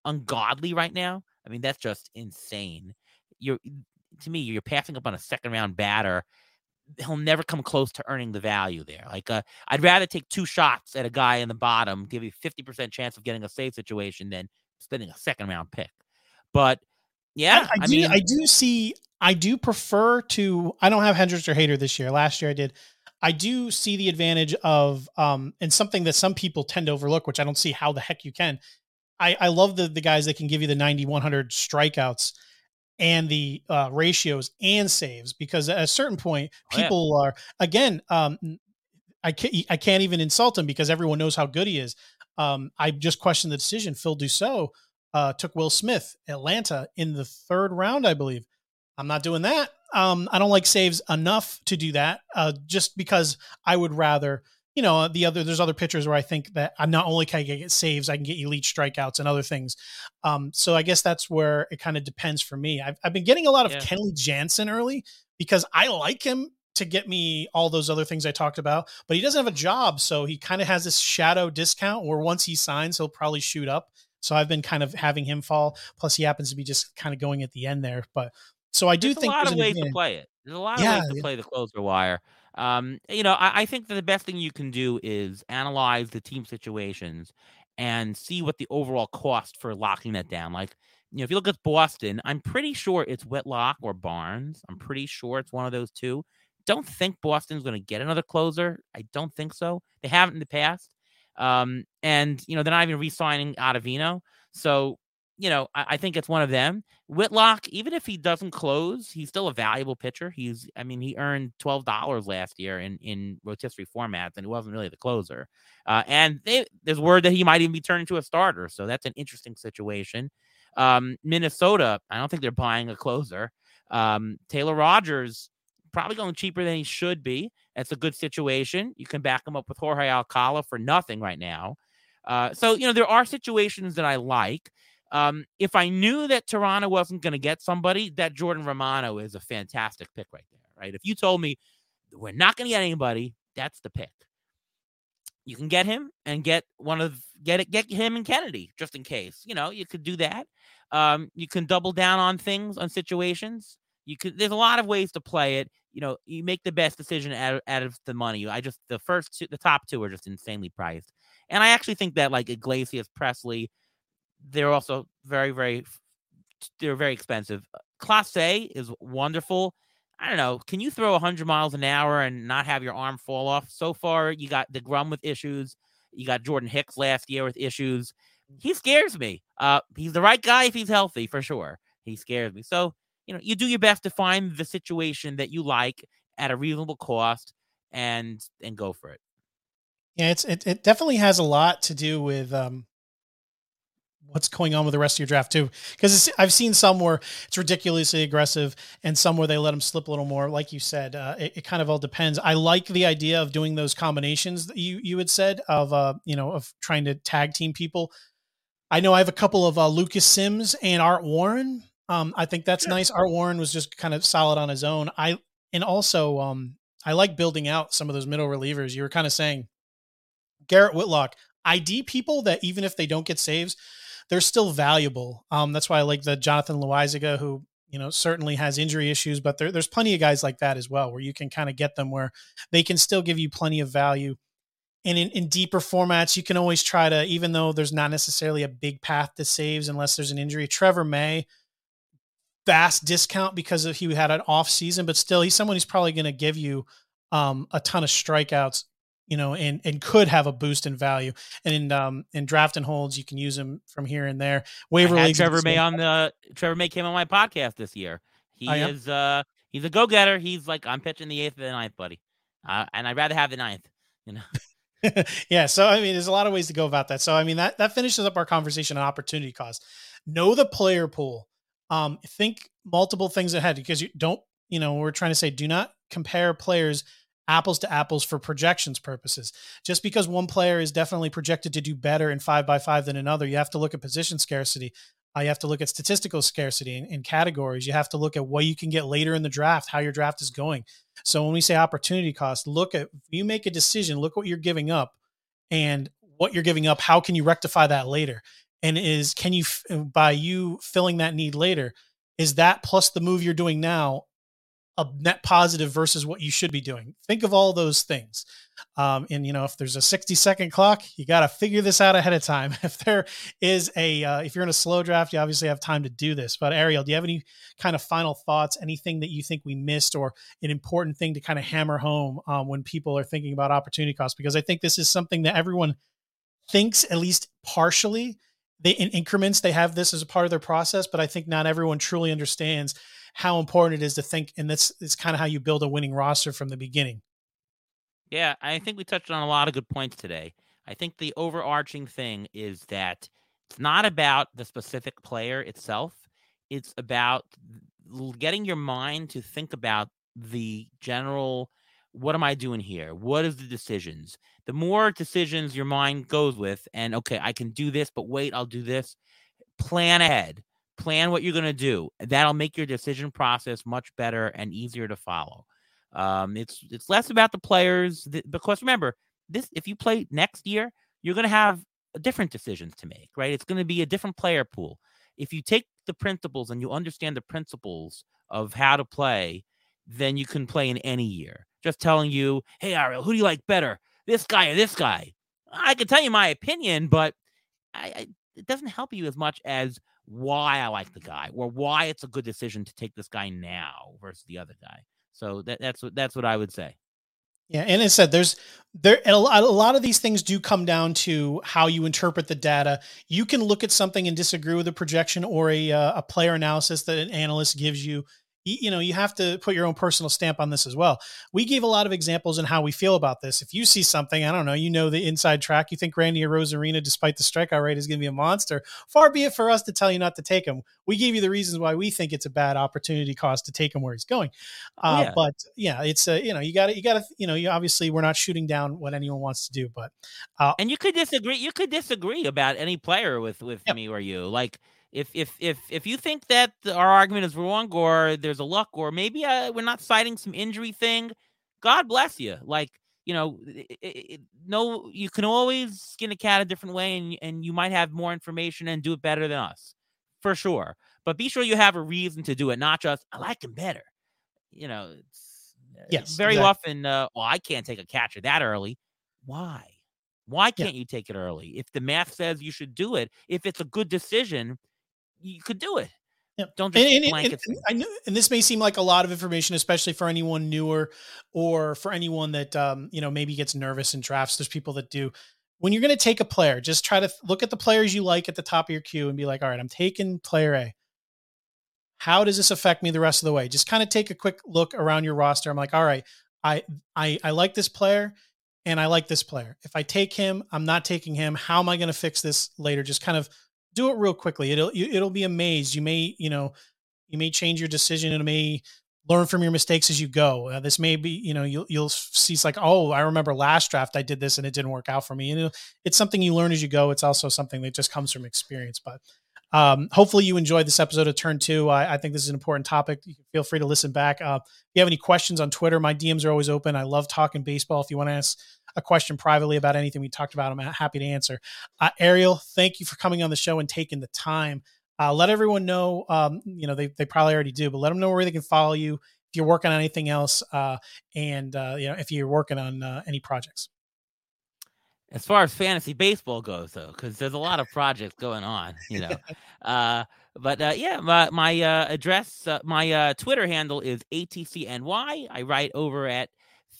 ungodly right now. I mean, that's just insane. You're to me, you're passing up on a second round batter. He'll never come close to earning the value there. Like, uh, I'd rather take two shots at a guy in the bottom, give you 50% chance of getting a save situation than spending a second round pick. But yeah, I, I, I do. Mean, I do see. I do prefer to. I don't have Hendriks or Hader this year. Last year I did. I do see the advantage of, um, and something that some people tend to overlook, which I don't see how the heck you can. I, I love the the guys that can give you the 90, 100 strikeouts and the uh, ratios and saves because at a certain point, people oh, yeah. are again. Um, I can't I can't even insult him because everyone knows how good he is. Um, I just questioned the decision. Phil Dussault uh, took Will Smith, Atlanta, in the third round, I believe. I'm not doing that. Um, I don't like saves enough to do that, uh, just because I would rather, you know, the other there's other pitchers where I think that I'm not only can I get saves, I can get elite strikeouts and other things. Um, so I guess that's where it kind of depends for me. I've, I've been getting a lot of yeah. Kenley Jansen early because I like him to get me all those other things I talked about, but he doesn't have a job, so he kind of has this shadow discount where once he signs, he'll probably shoot up. So I've been kind of having him fall. Plus, he happens to be just kind of going at the end there. But so I do think there's think a lot of ways to play it. There's a lot of yeah, ways to yeah. play the closer wire. Um, you know, I, I think that the best thing you can do is analyze the team situations and see what the overall cost for locking that down. Like, you know, if you look at Boston, I'm pretty sure it's Whitlock or Barnes. I'm pretty sure it's one of those two. Don't think Boston's going to get another closer. I don't think so. They haven't in the past. Um, and you know, they're not even re-signing Ottavino. So you know, I, I, think it's one of them. Whitlock, even if he doesn't close, he's still a valuable pitcher. He's, I mean, he earned twelve dollars last year in in rotisserie formats, and he wasn't really the closer. Uh, and they, there's word that he might even be turned into a starter, so that's an interesting situation. Um, Minnesota, I don't think they're buying a closer. Um, Taylor Rogers probably going cheaper than he should be. That's a good situation. You can back him up with Jorge Alcala for nothing right now. Uh, so you know there are situations that I like. Um, if I knew that Toronto wasn't going to get somebody, that Jordan Romano is a fantastic pick right there, right? If you told me we're not going to get anybody, that's the pick. You can get him and get one of get it get him and Kennedy just in case. You know, you could do that. Um, you can double down on things on situations. You could. There's a lot of ways to play it. You know, you make the best decision out of, out of the money. I just the first two, the top two are just insanely priced, and I actually think that like Iglesias, Pressly, they're also very, very, they're very expensive. Clase is wonderful. I don't know. Can you throw 100 miles an hour and not have your arm fall off? So far, you got deGrom with issues. You got Jordan Hicks last year with issues. He scares me. Uh, he's the right guy if he's healthy, for sure. He scares me. So, you know, you do your best to find the situation that you like at a reasonable cost and and go for it. Yeah, it's it, it definitely has a lot to do with um what's going on with the rest of your draft too. Because I've seen some where it's ridiculously aggressive, and some where they let them slip a little more. Like you said, uh, it, it, kind of all depends. I like the idea of doing those combinations that you you had said of uh you know of trying to tag team people. I know I have a couple of uh, Lucas Sims and Art Warren. Um, I think that's nice. Art Warren was just kind of solid on his own. I and also um, I like building out some of those middle relievers. You were kind of saying Garrett Whitlock. ID people that even if they don't get saves, they're still valuable. Um, that's why I like the Jonathan Loaisiga, who you know certainly has injury issues, but there, there's plenty of guys like that as well, where you can kind of get them where they can still give you plenty of value. And in, in deeper formats, you can always try to, even though there's not necessarily a big path to saves unless there's an injury. Trevor May, vast discount because of, he had an off season, but still, he's someone who's probably going to give you um, a ton of strikeouts you know, and and could have a boost in value. And in um in draft and holds, you can use them from here and there. Waiver league. Trevor May on the Trevor May came on my podcast this year. He oh, yeah? is uh he's a go getter. He's like I'm pitching the eighth or the ninth, buddy, uh, and I'd rather have the ninth. You know. yeah. So I mean, there's a lot of ways to go about that. So I mean, that that finishes up our conversation on opportunity cost. Know the player pool. Um, think multiple things ahead because you don't. You know, we're trying to say do not compare players apples to apples for projections purposes. Just because one player is definitely projected to do better in five by five than another, you have to look at position scarcity. Uh, you have to look at statistical scarcity in, in, categories. You have to look at what you can get later in the draft, how your draft is going. So when we say opportunity cost, look at you make a decision, look what you're giving up, and what you're giving up. How can you rectify that later? And is can you by you filling that need later? Is that plus the move you're doing now a net positive versus what you should be doing. Think of all those things. Um, and you know, if there's a 60 second clock, you got to figure this out ahead of time. If there is a, uh, if you're in a slow draft, you obviously have time to do this. But Ariel, do you have any kind of final thoughts? Anything that you think we missed, or an important thing to kind of hammer home um, when people are thinking about opportunity costs? Because I think this is something that everyone thinks, at least partially. They in increments they have this as a part of their process, but I think not everyone truly understands how important it is to think, and this is kind of how you build a winning roster from the beginning. Yeah, I think we touched on a lot of good points today. I think the overarching thing is that it's not about the specific player itself. It's about getting your mind to think about the general what am I doing here? What is the decisions? The more decisions your mind goes with, and okay, I can do this, but wait, I'll do this. Plan ahead plan what you're going to do. That'll make your decision process much better and easier to follow. Um, it's it's less about the players th- because remember this if you play next year, you're going to have different decisions to make, right? It's going to be a different player pool. If you take the principles and you understand the principles of how to play, then you can play in any year. Just telling you, hey Ariel, who do you like better, this guy or this guy? I can tell you my opinion, but I, I, it doesn't help you as much as why I like the guy or why it's a good decision to take this guy now versus the other guy. So that, that's what that's what I would say. Yeah, and it said there's there a lot of these things do come down to how you interpret the data. You can look at something and disagree with a projection or a uh, a player analysis that an analyst gives you you know you have to put your own personal stamp on this as well we gave a lot of examples in how we feel about this if you see something i don't know you know the inside track you think randy arozarena despite the strikeout rate is going to be a monster far be it for us to tell you not to take him we gave you the reasons why we think it's a bad opportunity cost to take him where he's going oh, uh, yeah. but yeah it's a you know you got to you got to you know you obviously we're not shooting down what anyone wants to do but uh, and you could disagree you could disagree about any player with with yep. me or you like if if if if you think that our argument is wrong or there's a luck or maybe uh, we're not citing some injury thing, God bless you. Like you know, it, it, no, you can always skin a cat a different way, and and you might have more information and do it better than us, for sure. But be sure you have a reason to do it, not just I like him better. You know, it's, uh, yes, very exactly. often. Uh, well, I can't take a catcher that early. Why? Why can't yeah. you take it early? If the math says you should do it, if it's a good decision, you could do it. Yep. Don't just and, and, and, I know, and this may seem like a lot of information, especially for anyone newer or for anyone that um, you know maybe gets nervous in drafts. There's people that do. When you're going to take a player, just try to look at the players you like at the top of your queue and be like, all right, I'm taking player A. How does this affect me the rest of the way? Just kind of take a quick look around your roster. I'm like, all right, I I I like this player and I like this player. If I take him, I'm not taking him. How am I going to fix this later? Just kind of do it real quickly. It'll it'll be amazed. You may you know you may change your decision it may learn from your mistakes as you go. Uh, this may be you know you'll you'll see it's like oh I remember last draft I did this and it didn't work out for me. And it's something you learn as you go. It's also something that just comes from experience. But um, hopefully you enjoyed this episode of Turn Two. I, I, think this is an important topic. You can feel free to listen back. Uh, if you have any questions on Twitter, my DMs are always open. I love talking baseball. If you want to ask a question privately about anything we talked about, I'm happy to answer. Uh, Ariel, thank you for coming on the show and taking the time. Uh, let everyone know, um, you know, they, they probably already do, but let them know where they can follow you if you're working on anything else uh, and, uh, you know, if you're working on uh, any projects. As far as fantasy baseball goes, though, because there's a lot of projects going on, you know. uh, but uh, yeah, my, my uh, address, uh, my uh, Twitter handle is ATCNY. I write over at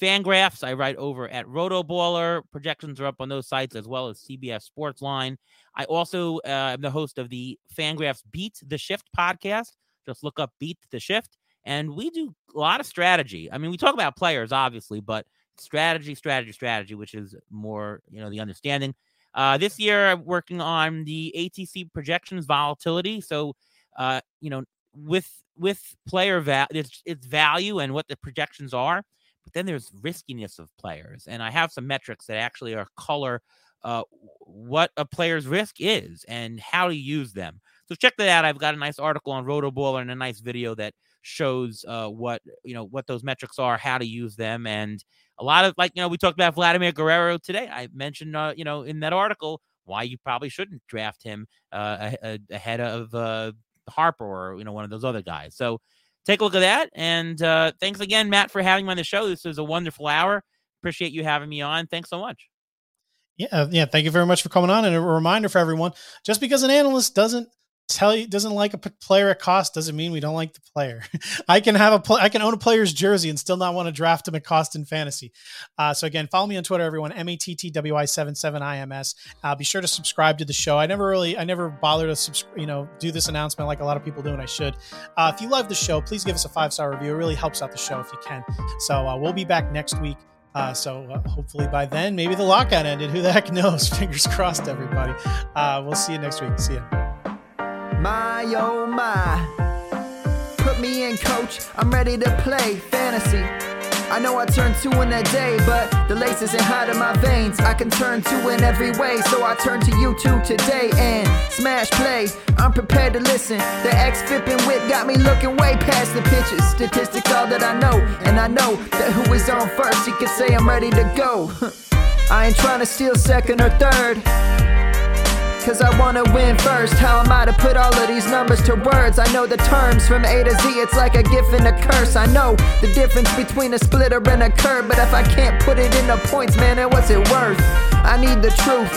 Fangraphs. I write over at Rotoballer. Projections are up on those sites as well as CBS Sportsline. I also uh, am the host of the Fangraphs Beat the Shift podcast. Just look up Beat the Shift. And we do a lot of strategy. I mean, we talk about players, obviously, but strategy, strategy, strategy, which is more, you know, the understanding. Uh, this year, I'm working on the ATC projections volatility. So, uh, you know, with with player value, it's, it's value and what the projections are, but then there's riskiness of players, and I have some metrics that actually are color uh, what a player's risk is and how to use them. So check that out. I've got a nice article on Rotoballer and a nice video that shows uh, what you know what those metrics are, how to use them, and a lot of like you know we talked about Vladimir Guerrero today. I mentioned uh, you know in that article why you probably shouldn't draft him uh, ahead of uh, Harper or you know one of those other guys. So take a look at that. And uh, thanks again, Matt, for having me on the show. This was a wonderful hour. Appreciate you having me on. Thanks so much. Yeah, yeah. Thank you very much for coming on. And a reminder for everyone: just because an analyst doesn't tell you doesn't like a player at cost doesn't mean we don't like the player. I can have a pl- I can own a player's jersey and still not want to draft him at cost in fantasy. Uh, so again, follow me on Twitter, everyone. M A T T W I seven seven I M S. Uh, be sure to subscribe to the show. I never really I never bother to subs- you know do this announcement like a lot of people do, and I should. Uh, if you love the show, please give us a five star review. It really helps out the show if you can. So uh, we'll be back next week. Uh, so uh, hopefully by then, maybe the lockout ended. Who the heck knows? Fingers crossed, everybody. Uh, we'll see you next week. See you. My oh my. Put me in, coach. I'm ready to play fantasy. I know I turn two in a day, but the lace isn't hot in my veins. I can turn two in every way, so I turn to you two today and smash play. I'm prepared to listen. The X flipping whip got me looking way past the pitches. Statistics all that I know, and I know that who is on first, he can say I'm ready to go. I ain't trying to steal second or third. Cause I wanna win first. How am I to put all of these numbers to words? I know the terms from A to Z, it's like a gift and a curse. I know the difference between a splitter and a curve, but if I can't put it into points, man, then what's it worth? I need the truth,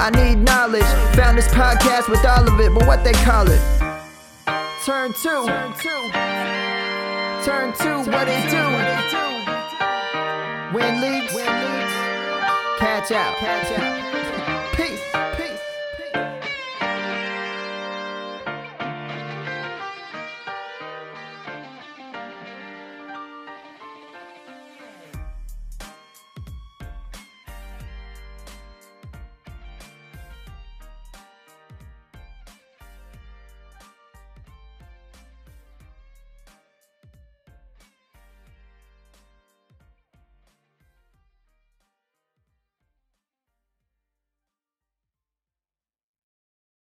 I need knowledge. Found this podcast with all of it, but what they call it? Turn two. Turn two. Turn two, what it do? Win leagues. Catch out. Catch out.